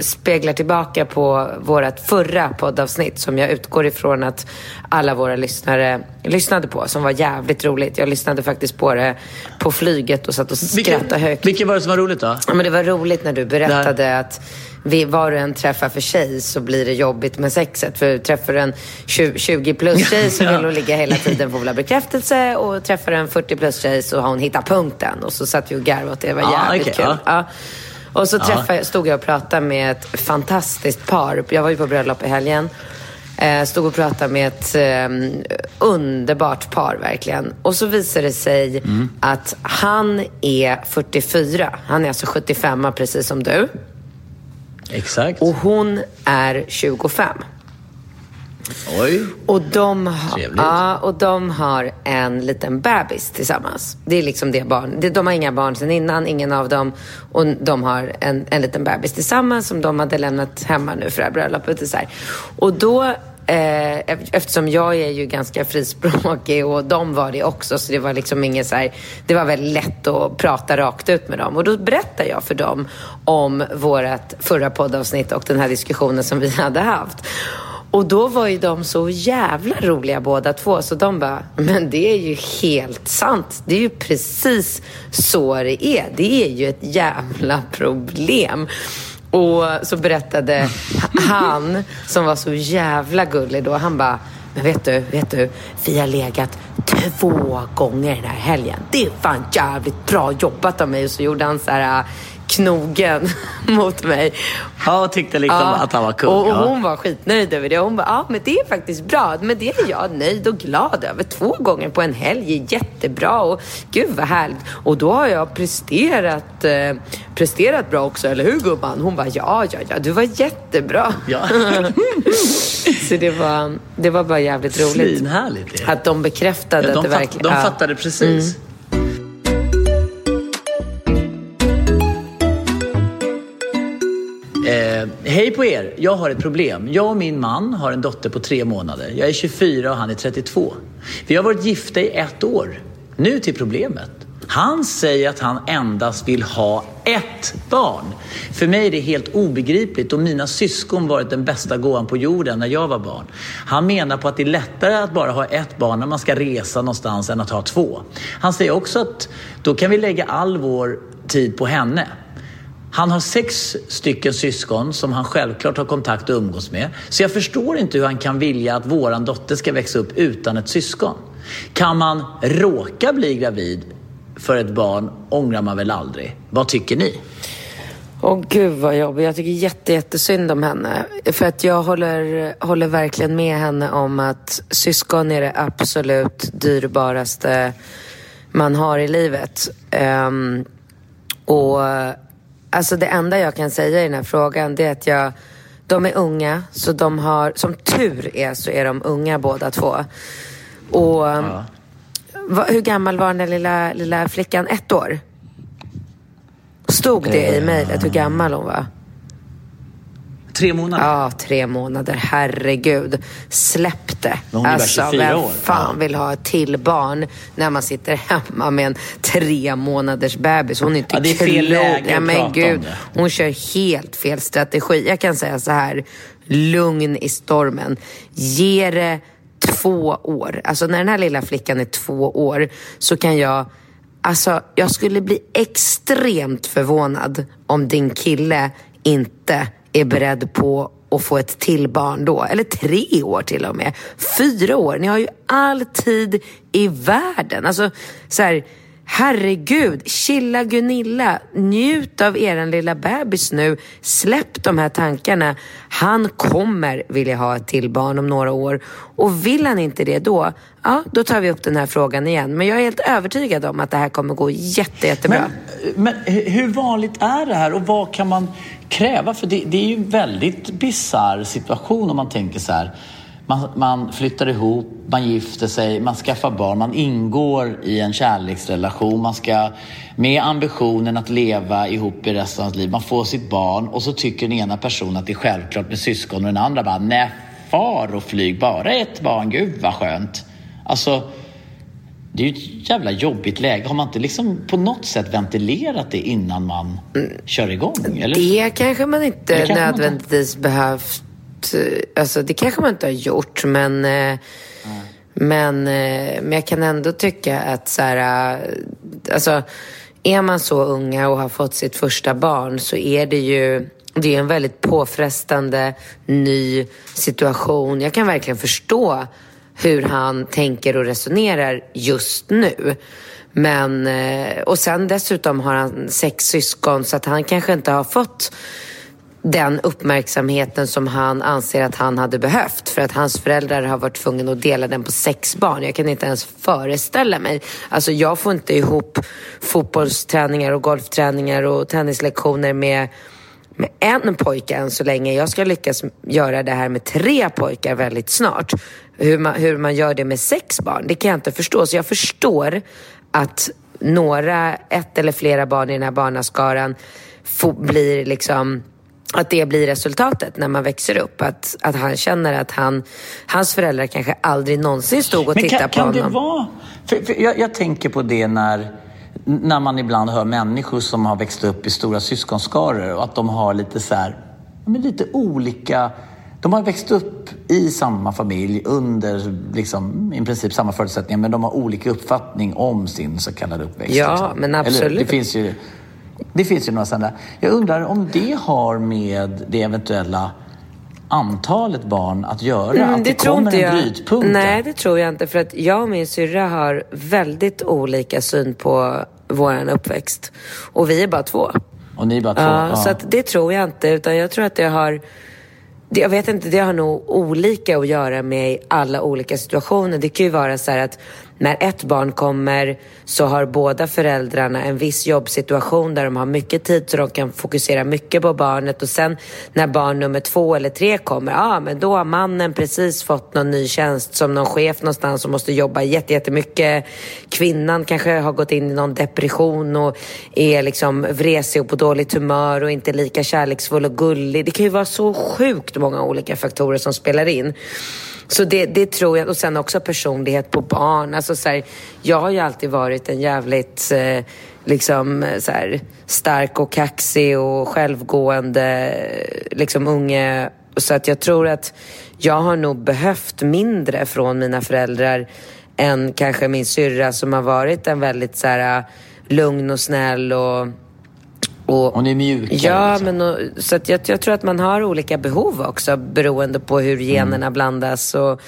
speglar tillbaka på vårt förra poddavsnitt som jag utgår ifrån att alla våra lyssnare lyssnade på, som var jävligt roligt. Jag lyssnade faktiskt på det på flyget och satt och skrattade vilken, högt. Vilket var det som var roligt då? Ja, men det var roligt när du berättade att vi, vad du än träffar för tjej så blir det jobbigt med sexet. För träffar du en 20 plus tjej så vill hon ligga hela tiden för att ha bekräftelse. Och träffar du en 40 plus tjej så har hon hittat punkten. Och så satt vi och garvade åt det. Det var jävligt okay, kul. Ja. Ja. Och så träffade, stod jag och pratade med ett fantastiskt par. Jag var ju på bröllop i helgen. Eh, stod och pratade med ett eh, underbart par verkligen. Och så visade det sig mm. att han är 44. Han är alltså 75 precis som du. Exakt. Och hon är 25. Oj. Och de, ha, Trevligt. ja, och de har en liten bebis tillsammans. Det är liksom det barn. De har inga barn sedan innan, ingen av dem. Och de har en, en liten bebis tillsammans som de hade lämnat hemma nu för det här bröllopet. Och, så här. och då, eh, eftersom jag är ju ganska frispråkig och de var det också, så det var liksom inget så här, det var väldigt lätt att prata rakt ut med dem. Och då berättade jag för dem om vårt förra poddavsnitt och den här diskussionen som vi hade haft. Och då var ju de så jävla roliga båda två, så de bara, men det är ju helt sant. Det är ju precis så det är. Det är ju ett jävla problem. Och så berättade han, som var så jävla gullig då, han bara, men vet du, vet du, vi har legat två gånger den här helgen. Det är fan jävligt bra jobbat av mig. Och så gjorde han så här knogen mot mig. Ja, och tyckte liksom att han var kung. Och, och ja. hon var skitnöjd över det. Hon bara, ja men det är faktiskt bra. Men det är jag nöjd och glad över. Två gånger på en helg är jättebra och gud vad härligt. Och då har jag presterat, eh, presterat bra också, eller hur gumman? Hon bara, ja, ja, ja, du var jättebra. Ja. Så det var, det var bara jävligt roligt. Svinhärligt det. Att de bekräftade Ja, att de, det fatt, verkligen... de ja. Mm. fattade precis. Eh, hej på er! Jag har ett problem. Jag och min man har en dotter på tre månader. Jag är 24 och han är 32. Vi har varit gifta i ett år. Nu till problemet. Han säger att han endast vill ha ett barn. För mig är det helt obegripligt och mina syskon varit den bästa gåvan på jorden när jag var barn. Han menar på att det är lättare att bara ha ett barn när man ska resa någonstans än att ha två. Han säger också att då kan vi lägga all vår tid på henne. Han har sex stycken syskon som han självklart har kontakt och umgås med. Så jag förstår inte hur han kan vilja att våran dotter ska växa upp utan ett syskon. Kan man råka bli gravid för ett barn ångrar man väl aldrig. Vad tycker ni? Åh gud vad jobbigt. Jag tycker jätte, jättesynd om henne. För att jag håller, håller verkligen med henne om att syskon är det absolut dyrbaraste man har i livet. Um, och alltså det enda jag kan säga i den här frågan det är att jag, de är unga, så de har, som tur är så är de unga båda två. Och va, hur gammal var den där lilla, lilla flickan? Ett år? Stod det i mejlet hur gammal hon var? Tre månader? Ja, tre månader. Herregud. Släpp det. Men hon är bara 24 vem år. fan Ja. vill ha ett till barn när man sitter hemma med en tre månaders bebis? Hon är inte Ja, det är fel läge att ja, men om gud, det. Hon kör helt fel strategi. Jag kan säga så här, lugn i stormen. Ge det två år. Alltså när den här lilla flickan är två år så kan jag Alltså, jag skulle bli extremt förvånad om din kille inte är beredd på att få ett till barn då. Eller tre år till och med. Fyra år. Ni har ju all tid i världen. Alltså, så här, herregud. Chilla Gunilla. Njut av er lilla bebis nu. Släpp de här tankarna. Han kommer vilja ha ett till barn om några år. Och vill han inte det då, ja, då tar vi upp den här frågan igen. Men jag är helt övertygad om att det här kommer gå jätte, jättebra. Men, men hur vanligt är det här och vad kan man kräva? För det, det är ju en väldigt bisarr situation om man tänker så här. Man, man flyttar ihop, man gifter sig, man skaffar barn, man ingår i en kärleksrelation. Man ska med ambitionen att leva ihop i resten av sitt liv. Man får sitt barn och så tycker den ena personen att det är självklart med syskon och den andra bara nej, far och flyg, bara ett barn, gud vad skönt. Alltså, det är ju ett jävla jobbigt läge. Har man inte liksom på något sätt ventilerat det innan man kör igång? Eller? Det kanske man inte kanske man inte- Eh, alltså det kanske man inte har gjort, men... mm. Men, eh, men jag kan ändå tycka att så här... Alltså, är man så unga och har fått sitt första barn så är det ju... Det är en väldigt påfrestande ny situation. Jag kan verkligen förstå hur han tänker och resonerar just nu. Men, och sen dessutom har han sex syskon så att han kanske inte har fått den uppmärksamheten som han anser att han hade behövt för att hans föräldrar har varit tvungna att dela den på sex barn. Jag kan inte ens föreställa mig. Alltså jag får inte ihop fotbollsträningar och golfträningar och tennislektioner med med en pojke än så länge. Jag ska lyckas göra det här med tre pojkar väldigt snart. Hur man, hur man gör det med sex barn, det kan jag inte förstå. Så jag förstår att några, ett eller flera barn i den här barnaskaran får, blir liksom att det blir resultatet när man växer upp. Att, att han känner att han, hans föräldrar kanske aldrig någonsin stod och tittade på honom. Kan det vara... För, för jag, jag, tänker på det när, när man ibland hör människor som har växt upp i stora syskonskaror och att de har lite så här, men lite olika... De har växt upp i samma familj under liksom, i princip samma förutsättningar men de har olika uppfattning om sin så kallade uppväxt. Ja, liksom. men absolut. Eller, det finns ju det finns ju några sådana. Jag undrar om det har med det eventuella antalet barn att göra? Mm, att det, det kommer en brytpunkt? Nej, det tror jag inte. För att jag och min syrra har väldigt olika syn på vår uppväxt. Och vi är bara två. Och ni är bara två? Ja, ja. så att det tror jag inte. Utan jag tror att det har... Jag vet inte, det har nog olika att göra med alla olika situationer. Det kan ju vara så här att när ett barn kommer så har båda föräldrarna en viss jobbsituation där de har mycket tid så de kan fokusera mycket på barnet och sen när barn nummer två eller tre kommer, ja men då har mannen precis fått någon ny tjänst som någon chef någonstans och måste jobba jättemycket. Kvinnan kanske har gått in i någon depression och är liksom vresig och på dåligt humör och inte lika kärleksfull och gullig. Det kan ju vara så sjukt många olika faktorer som spelar in. Så det, det tror jag. Och sen också personlighet på barn. Alltså så här, jag har ju alltid varit en jävligt eh, liksom så här, stark och kaxig och självgående eh, liksom unge. Så att jag tror att jag har nog behövt mindre från mina föräldrar än kanske min syrra som har varit en väldigt så här, eh, lugn och snäll och och, Hon är mjukare. Ja, liksom. men och, så jag, jag, tror att man har olika behov också beroende på hur generna mm. blandas. Och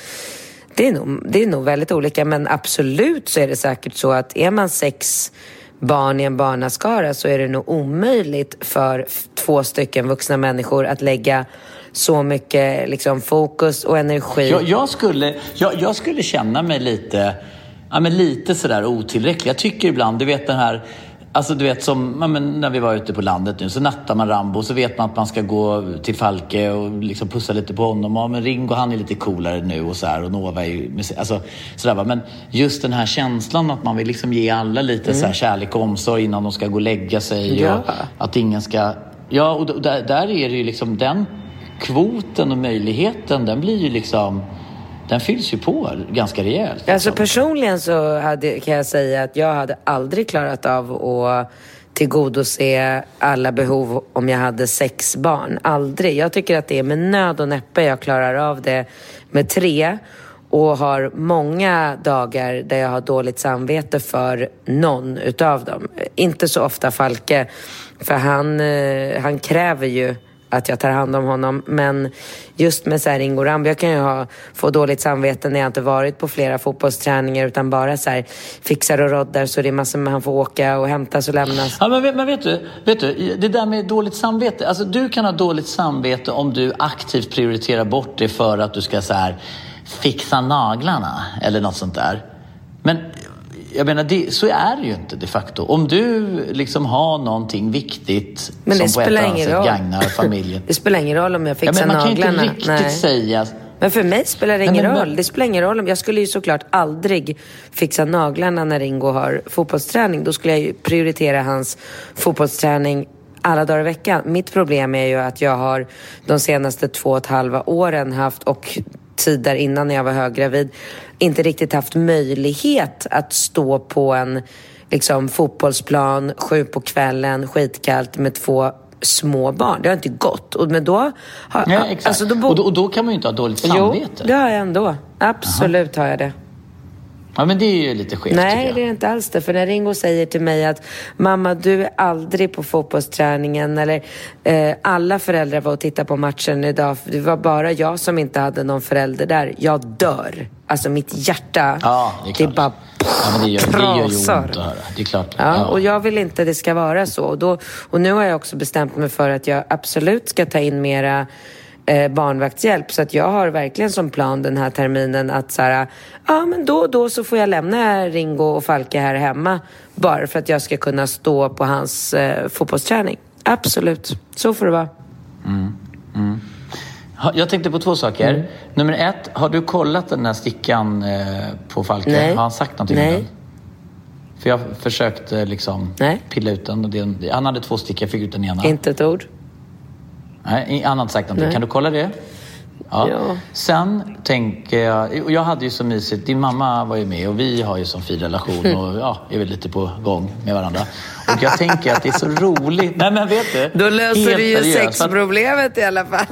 det, är nog, det är nog väldigt olika, men absolut så är det säkert så att är man sex barn i en barnaskara så är det nog omöjligt för två stycken vuxna människor att lägga så mycket liksom, fokus och energi. Jag, jag skulle, jag, jag, skulle känna mig lite, ja, men lite sådär otillräcklig. Jag tycker ibland, du vet den här Alltså du vet som ja, men när vi var ute på landet nu så nattar man Rambo så vet man att man ska gå till Falke och liksom pussa lite på honom. Ja men Ringo han är lite coolare nu och så här och Nova är ju... Alltså, sådär, va? Men just den här känslan att man vill liksom ge alla lite mm. så här kärlek och omsorg innan de ska gå och lägga sig. Ja. Och att ingen ska... Ja och där, där är det ju liksom den kvoten och möjligheten den blir ju liksom den fylls ju på ganska rejält. Alltså, alltså personligen så hade, kan jag säga att jag hade aldrig klarat av att tillgodose alla behov om jag hade sex barn. Aldrig. Jag tycker att det är med nöd och näppe jag klarar av det med tre och har många dagar där jag har dåligt samvete för någon utav dem. Inte så ofta Falke, för han, eh, han kräver ju att jag tar hand om honom. Men just med så här Ingo Rambo, jag kan ju ha, få dåligt samvete när jag inte varit på flera fotbollsträningar utan bara så här fixar och roddar så det är massor med han får åka och hämtas och lämnas. Ja, men, men vet, du, vet du, det där med dåligt samvete. Alltså du kan ha dåligt samvete om du aktivt prioriterar bort det för att du ska så här fixa naglarna eller något sånt där. Men jag menar, det, så är det ju inte de facto. Om du liksom har någonting viktigt Men som på ett eller annat sätt gagnar familjen. det spelar ingen roll om jag fixar ja, men man naglarna. Man kan inte riktigt Nej. säga... Men för mig spelar det ingen Nej, men, roll. Det spelar ingen roll om... Jag skulle ju såklart aldrig fixa naglarna när Ringo har fotbollsträning. Då skulle jag ju prioritera hans fotbollsträning alla dagar i veckan. Mitt problem är ju att jag har de senaste två och ett halva åren haft och tider innan när jag var höggravid inte riktigt haft möjlighet att stå på en liksom, fotbollsplan sju på kvällen, skitkallt med två små barn. Det har inte gått. Och, men då, har, Nej, exakt. Alltså, då och, då, och, då, kan man ju inte ha dåligt samvete. Jo, det har jag ändå. Absolut Aha. har jag det. Ja, men det är ju lite skevt Nej, det är inte alls det. För när Ringo säger till mig att mamma, du är aldrig på fotbollsträningen eller eh, alla föräldrar var och tittade på matchen idag. Det var bara jag som inte hade någon förälder där. Jag dör. Alltså mitt hjärta, ja, det, är klart. det bara ja, men det gör, det gör ju ont att höra. Det är klart. Ja, ja, och jag vill inte det ska vara så. Och, då, och nu har jag också bestämt mig för att jag absolut ska ta in mera eh, barnvaktshjälp. Så att jag har verkligen som plan den här terminen att så här, ja men då och då så får jag lämna Ringo och Falke här hemma bara för att jag ska kunna stå på hans eh, fotbollsträning. Absolut. Så får det vara. Ha- Jag tänkte på två saker. Mm. Nummer ett, har du kollat den här stickan eh, på Falke? Nej. Har han sagt någonting Nej. om den? För jag försökte liksom Nej. pilla ut den. Han hade två stickor, jag fick ut den ena. Inte ett ord. Nej, han har inte sagt någonting. Nej. Kan du kolla det? Ja. Ja. Sen tänker jag, jag hade ju så mysigt, din mamma var ju med och vi har ju så fin relation och ja, är väl lite på gång med varandra. Och jag tänker att det är så roligt. Nej men vet du? Då löser du ju sexproblemet i alla fall.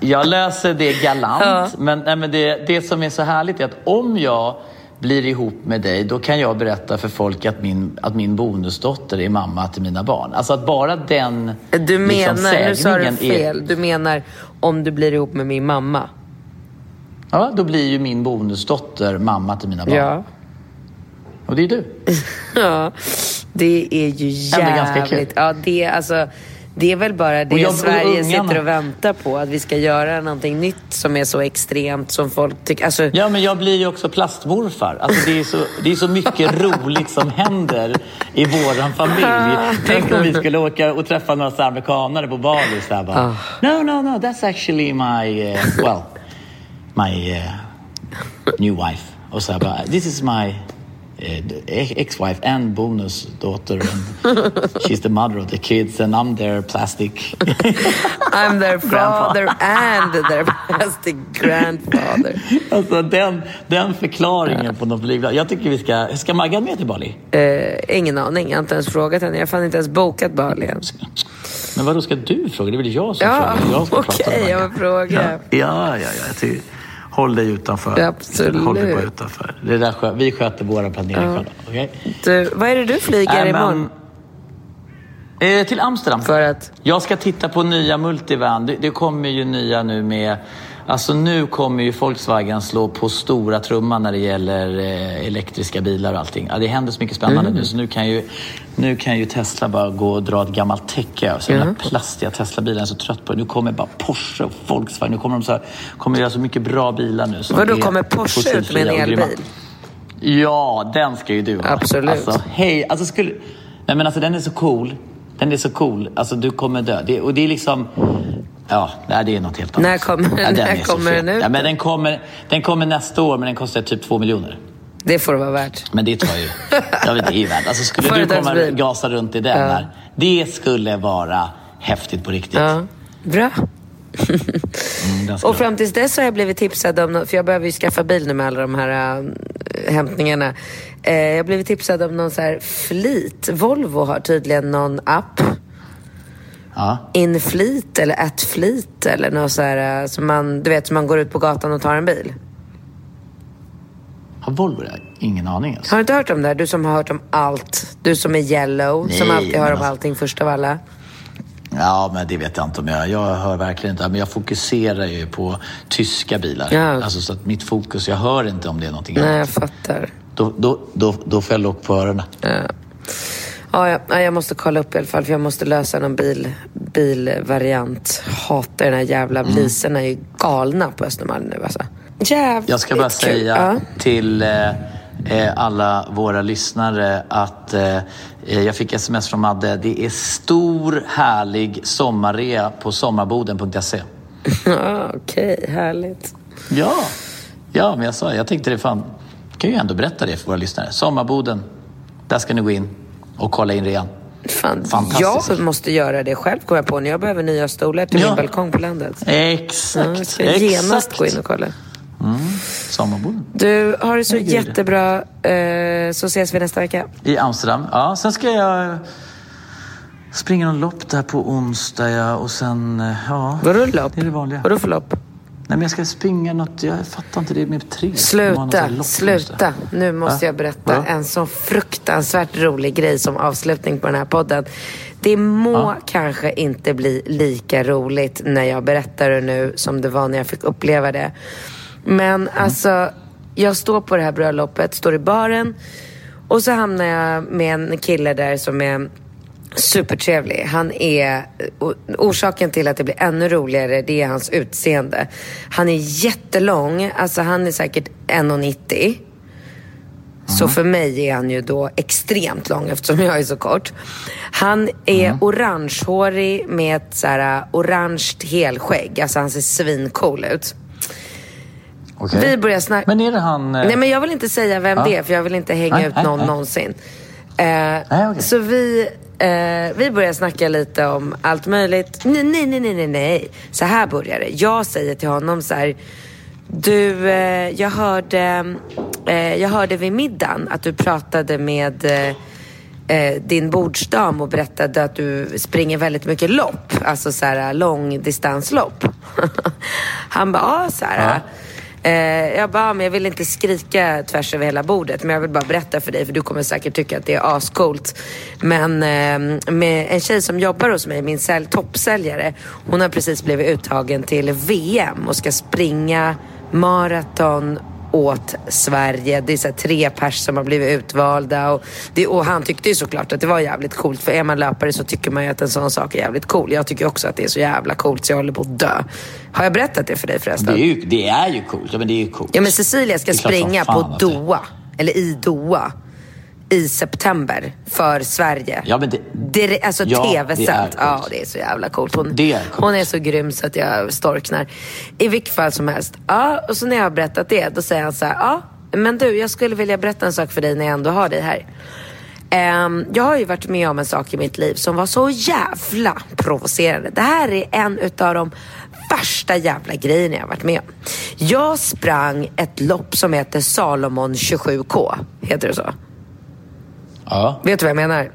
Jag löser det galant. Men, nej, men det, det som är så härligt är att om jag blir ihop med dig, då kan jag berätta för folk att min, att min bonusdotter är mamma till mina barn. Alltså att bara den Du liksom, menar, nu sa du fel. Du menar om du blir ihop med min mamma. ja, då blir ju min bonusdotter mamma till mina barn. Ja. Och det är du. Ja, det är ju Ändå ganska kul. jävligt. Ja, det, är alltså, det är väl bara det jag- Sverige ungarna. sitter och väntar på. Att vi ska göra någonting nytt som är så extremt som folk tycker. Alltså, Ja, men jag blir ju också plastmorfar. Alltså, det, är så, det är så mycket roligt som händer i våran familj. Tänk om vi skulle åka och träffa några amerikanare på Bali. Så här, bara, Ah. No, no, no, that's actually my, uh, well, my uh, new wife. Och så här, bara, this is my ex-wife and bonusdaughter. And she's the mother of the kids and I'm their plastic. I'm their father and their plastic grandfather. alltså den, den förklaringen på något flygplan. Jag tycker vi ska... Ska Maggan med till Bali? Eh, ingen aning, jag har inte ens frågat henne. Jag har fan inte ens bokat Bali än. Men vad då ska du fråga? Det är väl jag som Ja, frågar. Jag okej, jag Maggan. vill fråga. Ja, ja, ja. ja jag håll dig utanför. Absolut. Håll dig bara utanför. Det där, skö- vi sköter våra planering själva. Du, vad är det du flyger men- imorgon? Eh, till Amsterdam. För att? Jag ska titta på nya multivan. Det, det kommer ju nya nu med... Alltså nu kommer ju Volkswagen slå på stora trumman när det gäller eh, elektriska bilar och allting. Ja, det händer så mycket spännande nu så nu kan, ju, nu kan ju Tesla bara gå och dra ett gammalt täcke över sig. Den här plastiga Tesla-bilen är så trött på. Nu kommer bara Porsche och Volkswagen. Nu kommer de så här, kommer göra så mycket bra bilar nu. Vadå, kommer Porsche ut med en elbil? Ja, den ska ju du ha. Absolut. Alltså, hej, alltså skulle... Nej men alltså den är så cool. Den är så cool. Alltså du kommer dö. Det, och det är liksom... Ja, nej, det är något helt annat. När kommer- ja, när är så kommer den ut Ja, men den, kommer, den kommer nästa år, men den kostar typ två miljoner. Det får det vara värt. Men det tar ju... Jag vet, det är ju värt. Alltså skulle du komma Företagsbil. gasa runt i den Ja. här. Det skulle vara häftigt på riktigt. Ja. Bra. Mm, den Och fram tills dess har jag blivit tipsad om, för jag behöver ju skaffa bil nu med alla de här äh, hämtningarna. Eh, jag har blivit tipsad om någon så här flit. Volvo har tydligen någon app. Ja. Inflit eller Atflit eller något så här äh, som man, du vet, som man går ut på gatan och tar en bil. Har Volvo det? Ingen aning alltså. Har du inte hört om det här? Du som har hört om allt. Du som är yellow, som Nej, alltid hör om alltså- allting först av alla. Ja, men det vet jag inte om jag... Jag hör verkligen inte. Men jag fokuserar ju på tyska bilar. Ja. Alltså så att mitt fokus, jag hör inte om det är någonting Nej, annat. jag fattar. Då, då, då, då får jag lock på öronen. Ja, ja, ja, jag måste kolla upp i alla fall för jag måste lösa någon bil, bilvariant. Hatar den här jävla Mm. poliserna är ju galna på Östermalm nu alltså. Jävligt Jag ska bara säga Ja. till eh, eh, alla våra lyssnare att eh, eh, jag fick sms från Madde. Det är stor härlig sommarrea på sommarboden.se. Okej, härligt. Ja, ja men jag sa jag tänkte det fan. kan ju ändå berätta det för våra lyssnare. Sommarboden, där ska ni gå in och kolla in rean. Fan, Fantastiskt. jag måste göra det själv kommer jag på när jag behöver nya stolar till Ja. min balkong på landet. Ja, Exakt, jag ska genast exakt. gå in och kolla. Sommarboden. Du, har det så Herregud. jättebra eh, så ses vi nästa vecka. I Amsterdam. Ja, sen ska jag springa någon lopp där på onsdag ja, och sen, eh, ja. Vadå lopp? Det är det vanliga. Vadå för lopp? Nej men jag ska springa något, jag fattar inte det med tre. Sluta, sluta. Nu måste jag berätta Vadå? en så fruktansvärt rolig grej som avslutning på den här podden. Det må Ja. kanske inte bli lika roligt när jag berättar det nu som det var när jag fick uppleva det. Men Mm. alltså, jag står på det här bröllopet, står i baren och så hamnar jag med en kille där som är supertrevlig. Han är, orsaken till att det blir ännu roligare, det är hans utseende. Han är jättelång, alltså han är säkert 1,90. Så för mig är han ju då extremt lång eftersom jag är så kort. Han är Mm. orangehårig med ett så här, orange helskägg. Alltså han ser svincool ut. Okej. Vi börjar snacka... Men är det han... eh, Nej men jag vill inte säga vem Ja. det är för jag vill inte hänga Nej, ut någon nej. någonsin. Eh, okej. Så vi, eh, vi börjar snacka lite om allt möjligt. Nej, nej, nej, nej, nej. Så här börjar det. Jag säger till honom så här. Du, eh, jag hörde, eh, jag hörde vid middagen att du pratade med eh, eh, din bordsdam och berättade att du springer väldigt mycket lopp. Alltså så här långdistanslopp. Han bara, ja så här. Eh, jag bara, ah, men jag vill inte skrika tvärs över hela bordet men jag vill bara berätta för dig för du kommer säkert tycka att det är ascoolt. Men eh, med en tjej som jobbar hos mig, min sälj, toppsäljare, hon har precis blivit uttagen till VM och ska springa maraton åt Sverige. Det är så tre pers som har blivit utvalda och, det, och han tyckte ju såklart att det var jävligt coolt för är man löpare så tycker man ju att en sån sak är jävligt cool. Jag tycker också att det är så jävla coolt så jag håller på att dö. Har jag berättat det för dig förresten? Det är ju, det är ju coolt. Ja, men det är ju coolt. Ja men Cecilia ska springa på Doha, eller i Doha, i september för Sverige. Ja, men det- Dire- alltså Ja, det tv-sänt. Ja, det är så jävla coolt. Hon, Det är coolt. hon är så grym så att jag storknar. I vilket fall som helst. Ja, och så när jag har berättat det, då säger han så här. Ja, men du, jag skulle vilja berätta en sak för dig när jag ändå har dig här. Ehm, jag har ju varit med om en sak i mitt liv som var så jävla provocerande. Det här är en utav de värsta jävla grejerna jag har varit med om. Jag sprang ett lopp som heter Salomon 27K. Heter det så? Ja, Vet du vad jag menar?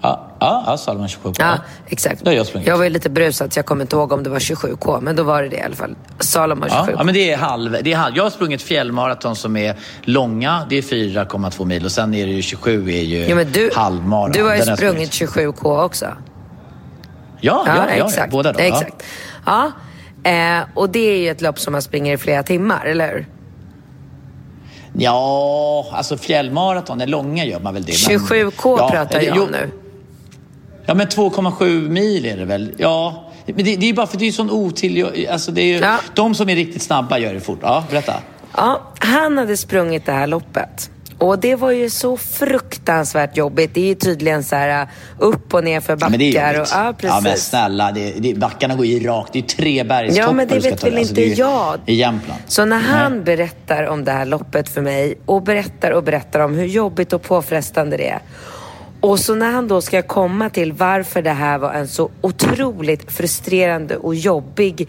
ja, ja, ja Salomon 27 Ja, exakt. Det har jag sprungit. Jag var ju lite brusad så jag kommer inte ihåg om det var 27K, men då var det det i alla fall. Salomon 27K. Ja, ja, men det är halv, det är halv. Jag har sprungit fjällmaraton som är långa. Det är 4,2 mil och sen är det ju 27 är ju Ja, men du, halvmara. du har ju Den sprungit 27K också. Ja, ja, ja, exakt. ja, båda då. Exakt. Ja. Eh, och det är ju ett lopp som man springer i flera timmar, eller hur? Ja, alltså fjällmaraton, den långa gör man väl det. men- 27K ja, pratar jag om nu. Ja, men 2,7 mil är det väl? Ja. Men det, det är bara för det är sån otill... Alltså det är ju, Ja. De som är riktigt snabba gör det fort. Ja, berätta. Ja, han hade sprungit det här loppet. Och det var ju så fruktansvärt jobbigt. Det är ju tydligen så här uh, upp och ner för Ja, backar. men det och, ja, precis. Ja, men snälla, det, det, backarna går ju rakt. Det är tre bergstoppar Ja, men det vet väl Alltså, inte jag. I Jämtland. Så när han Nej. berättar om det här loppet för mig och berättar och berättar om hur jobbigt och påfrestande det är. Och så när han då ska komma till varför det här var en så otroligt frustrerande och jobbig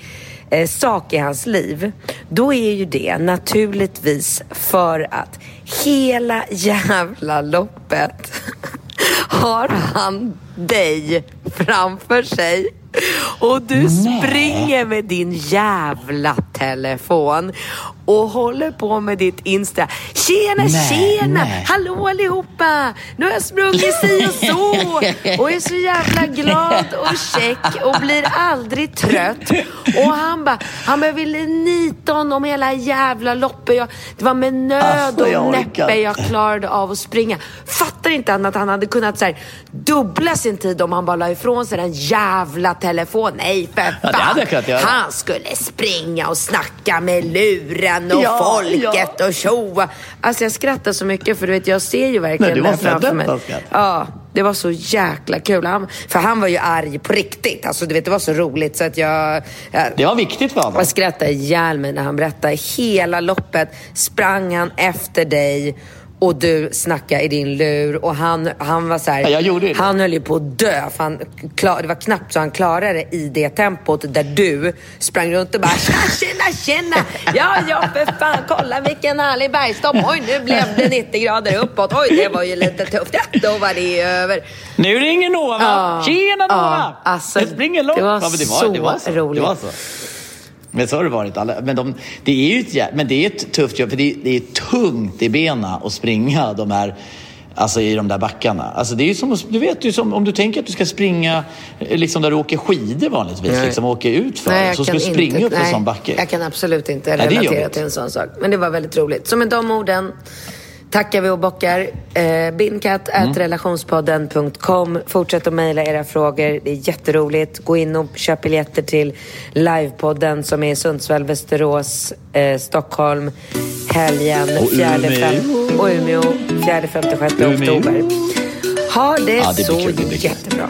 eh, sak i hans liv. Då är ju det naturligtvis för att hela jävla loppet har han dig framför sig. Och du springer med din jävla telefon och håller på med ditt Insta. Tjena, Nej, tjena! nej. Hallå allihopa! Nu har jag sprungit si och så och är så jävla glad och check och blir aldrig trött. Och han bara, han bara ville niton om hela jävla loppet. Jag, det var med nöd Alltså, jag och orkar näppe jag klarade av att springa. Fattar inte han att han hade kunnat så här, dubbla sin tid om han bara la ifrån sig den jävla telefonen? Nej för fan. Ja, jag. Han skulle springa och snacka med luren och Ja, folket och tjoa. Alltså jag skrattar så mycket för du vet jag ser ju verkligen Nej, det ha framför mig. Ja, det var så jäkla kul. Han, för han var ju arg på riktigt. Alltså du vet det var så roligt så att jag... jag Det var viktigt för honom. jag skrattade ihjäl mig när han berättade. Hela loppet sprang han efter dig och du snackade i din lur och han, han var så här, Ja, det. Han höll ju på att dö för han, klar, det var knappt så han klarade det i det tempot där du sprang runt och bara tjena, tjena, tjena. Ja, ja för fan, kolla vilken härlig bergstopp. Oj, nu blev det 90 grader uppåt. Oj, det var ju lite tufft. Ja, då var det över. Nu ringer Nova! Ja. Tjena Nova! Ja, alltså, jag springer långt. det var ja, det var, så det var så. roligt. Det var så. Men så har det varit. Alla. Men, de, det är ju ett, men det är ett tufft jobb, för det det är tungt i benen att springa de här Alltså i de där backarna. Alltså det är ju som, du vet ju som om du tänker att du ska springa eh, liksom där du åker skidor vanligtvis, Nej. liksom åker ut för. Nej, så ska du springa inte, upp för en nej, sån backe. Jag kan absolut inte Nej, relatera jobbigt. till en sån sak. Men det var väldigt roligt. Så med de orden tackar vi och bockar. Eh, Bindkatt.relationspodden.com. Fortsätt att mejla era frågor. Det är jätteroligt. Gå in och köp biljetter till livepodden som är i Sundsvall, Västerås, eh, Stockholm helgen Och 4 Umeå. och Umeå 4, 5, 6 Umeå. oktober. Ha det, Ja, det så kul. jättebra.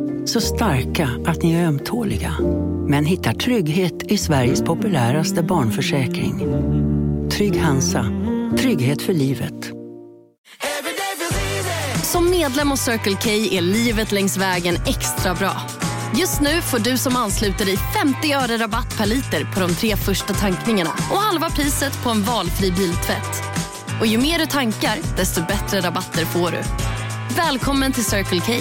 Så starka att ni är ömtåliga. Men hittar trygghet i Sveriges populäraste barnförsäkring. Trygg Hansa. Trygghet för livet. Som medlem hos Circle K är livet längs vägen extra bra. Just nu får du som ansluter dig 50 öre rabatt per liter på de tre första tankningarna och halva priset på en valfri biltvätt. Och ju mer du tankar, desto bättre rabatter får du. Välkommen till Circle K.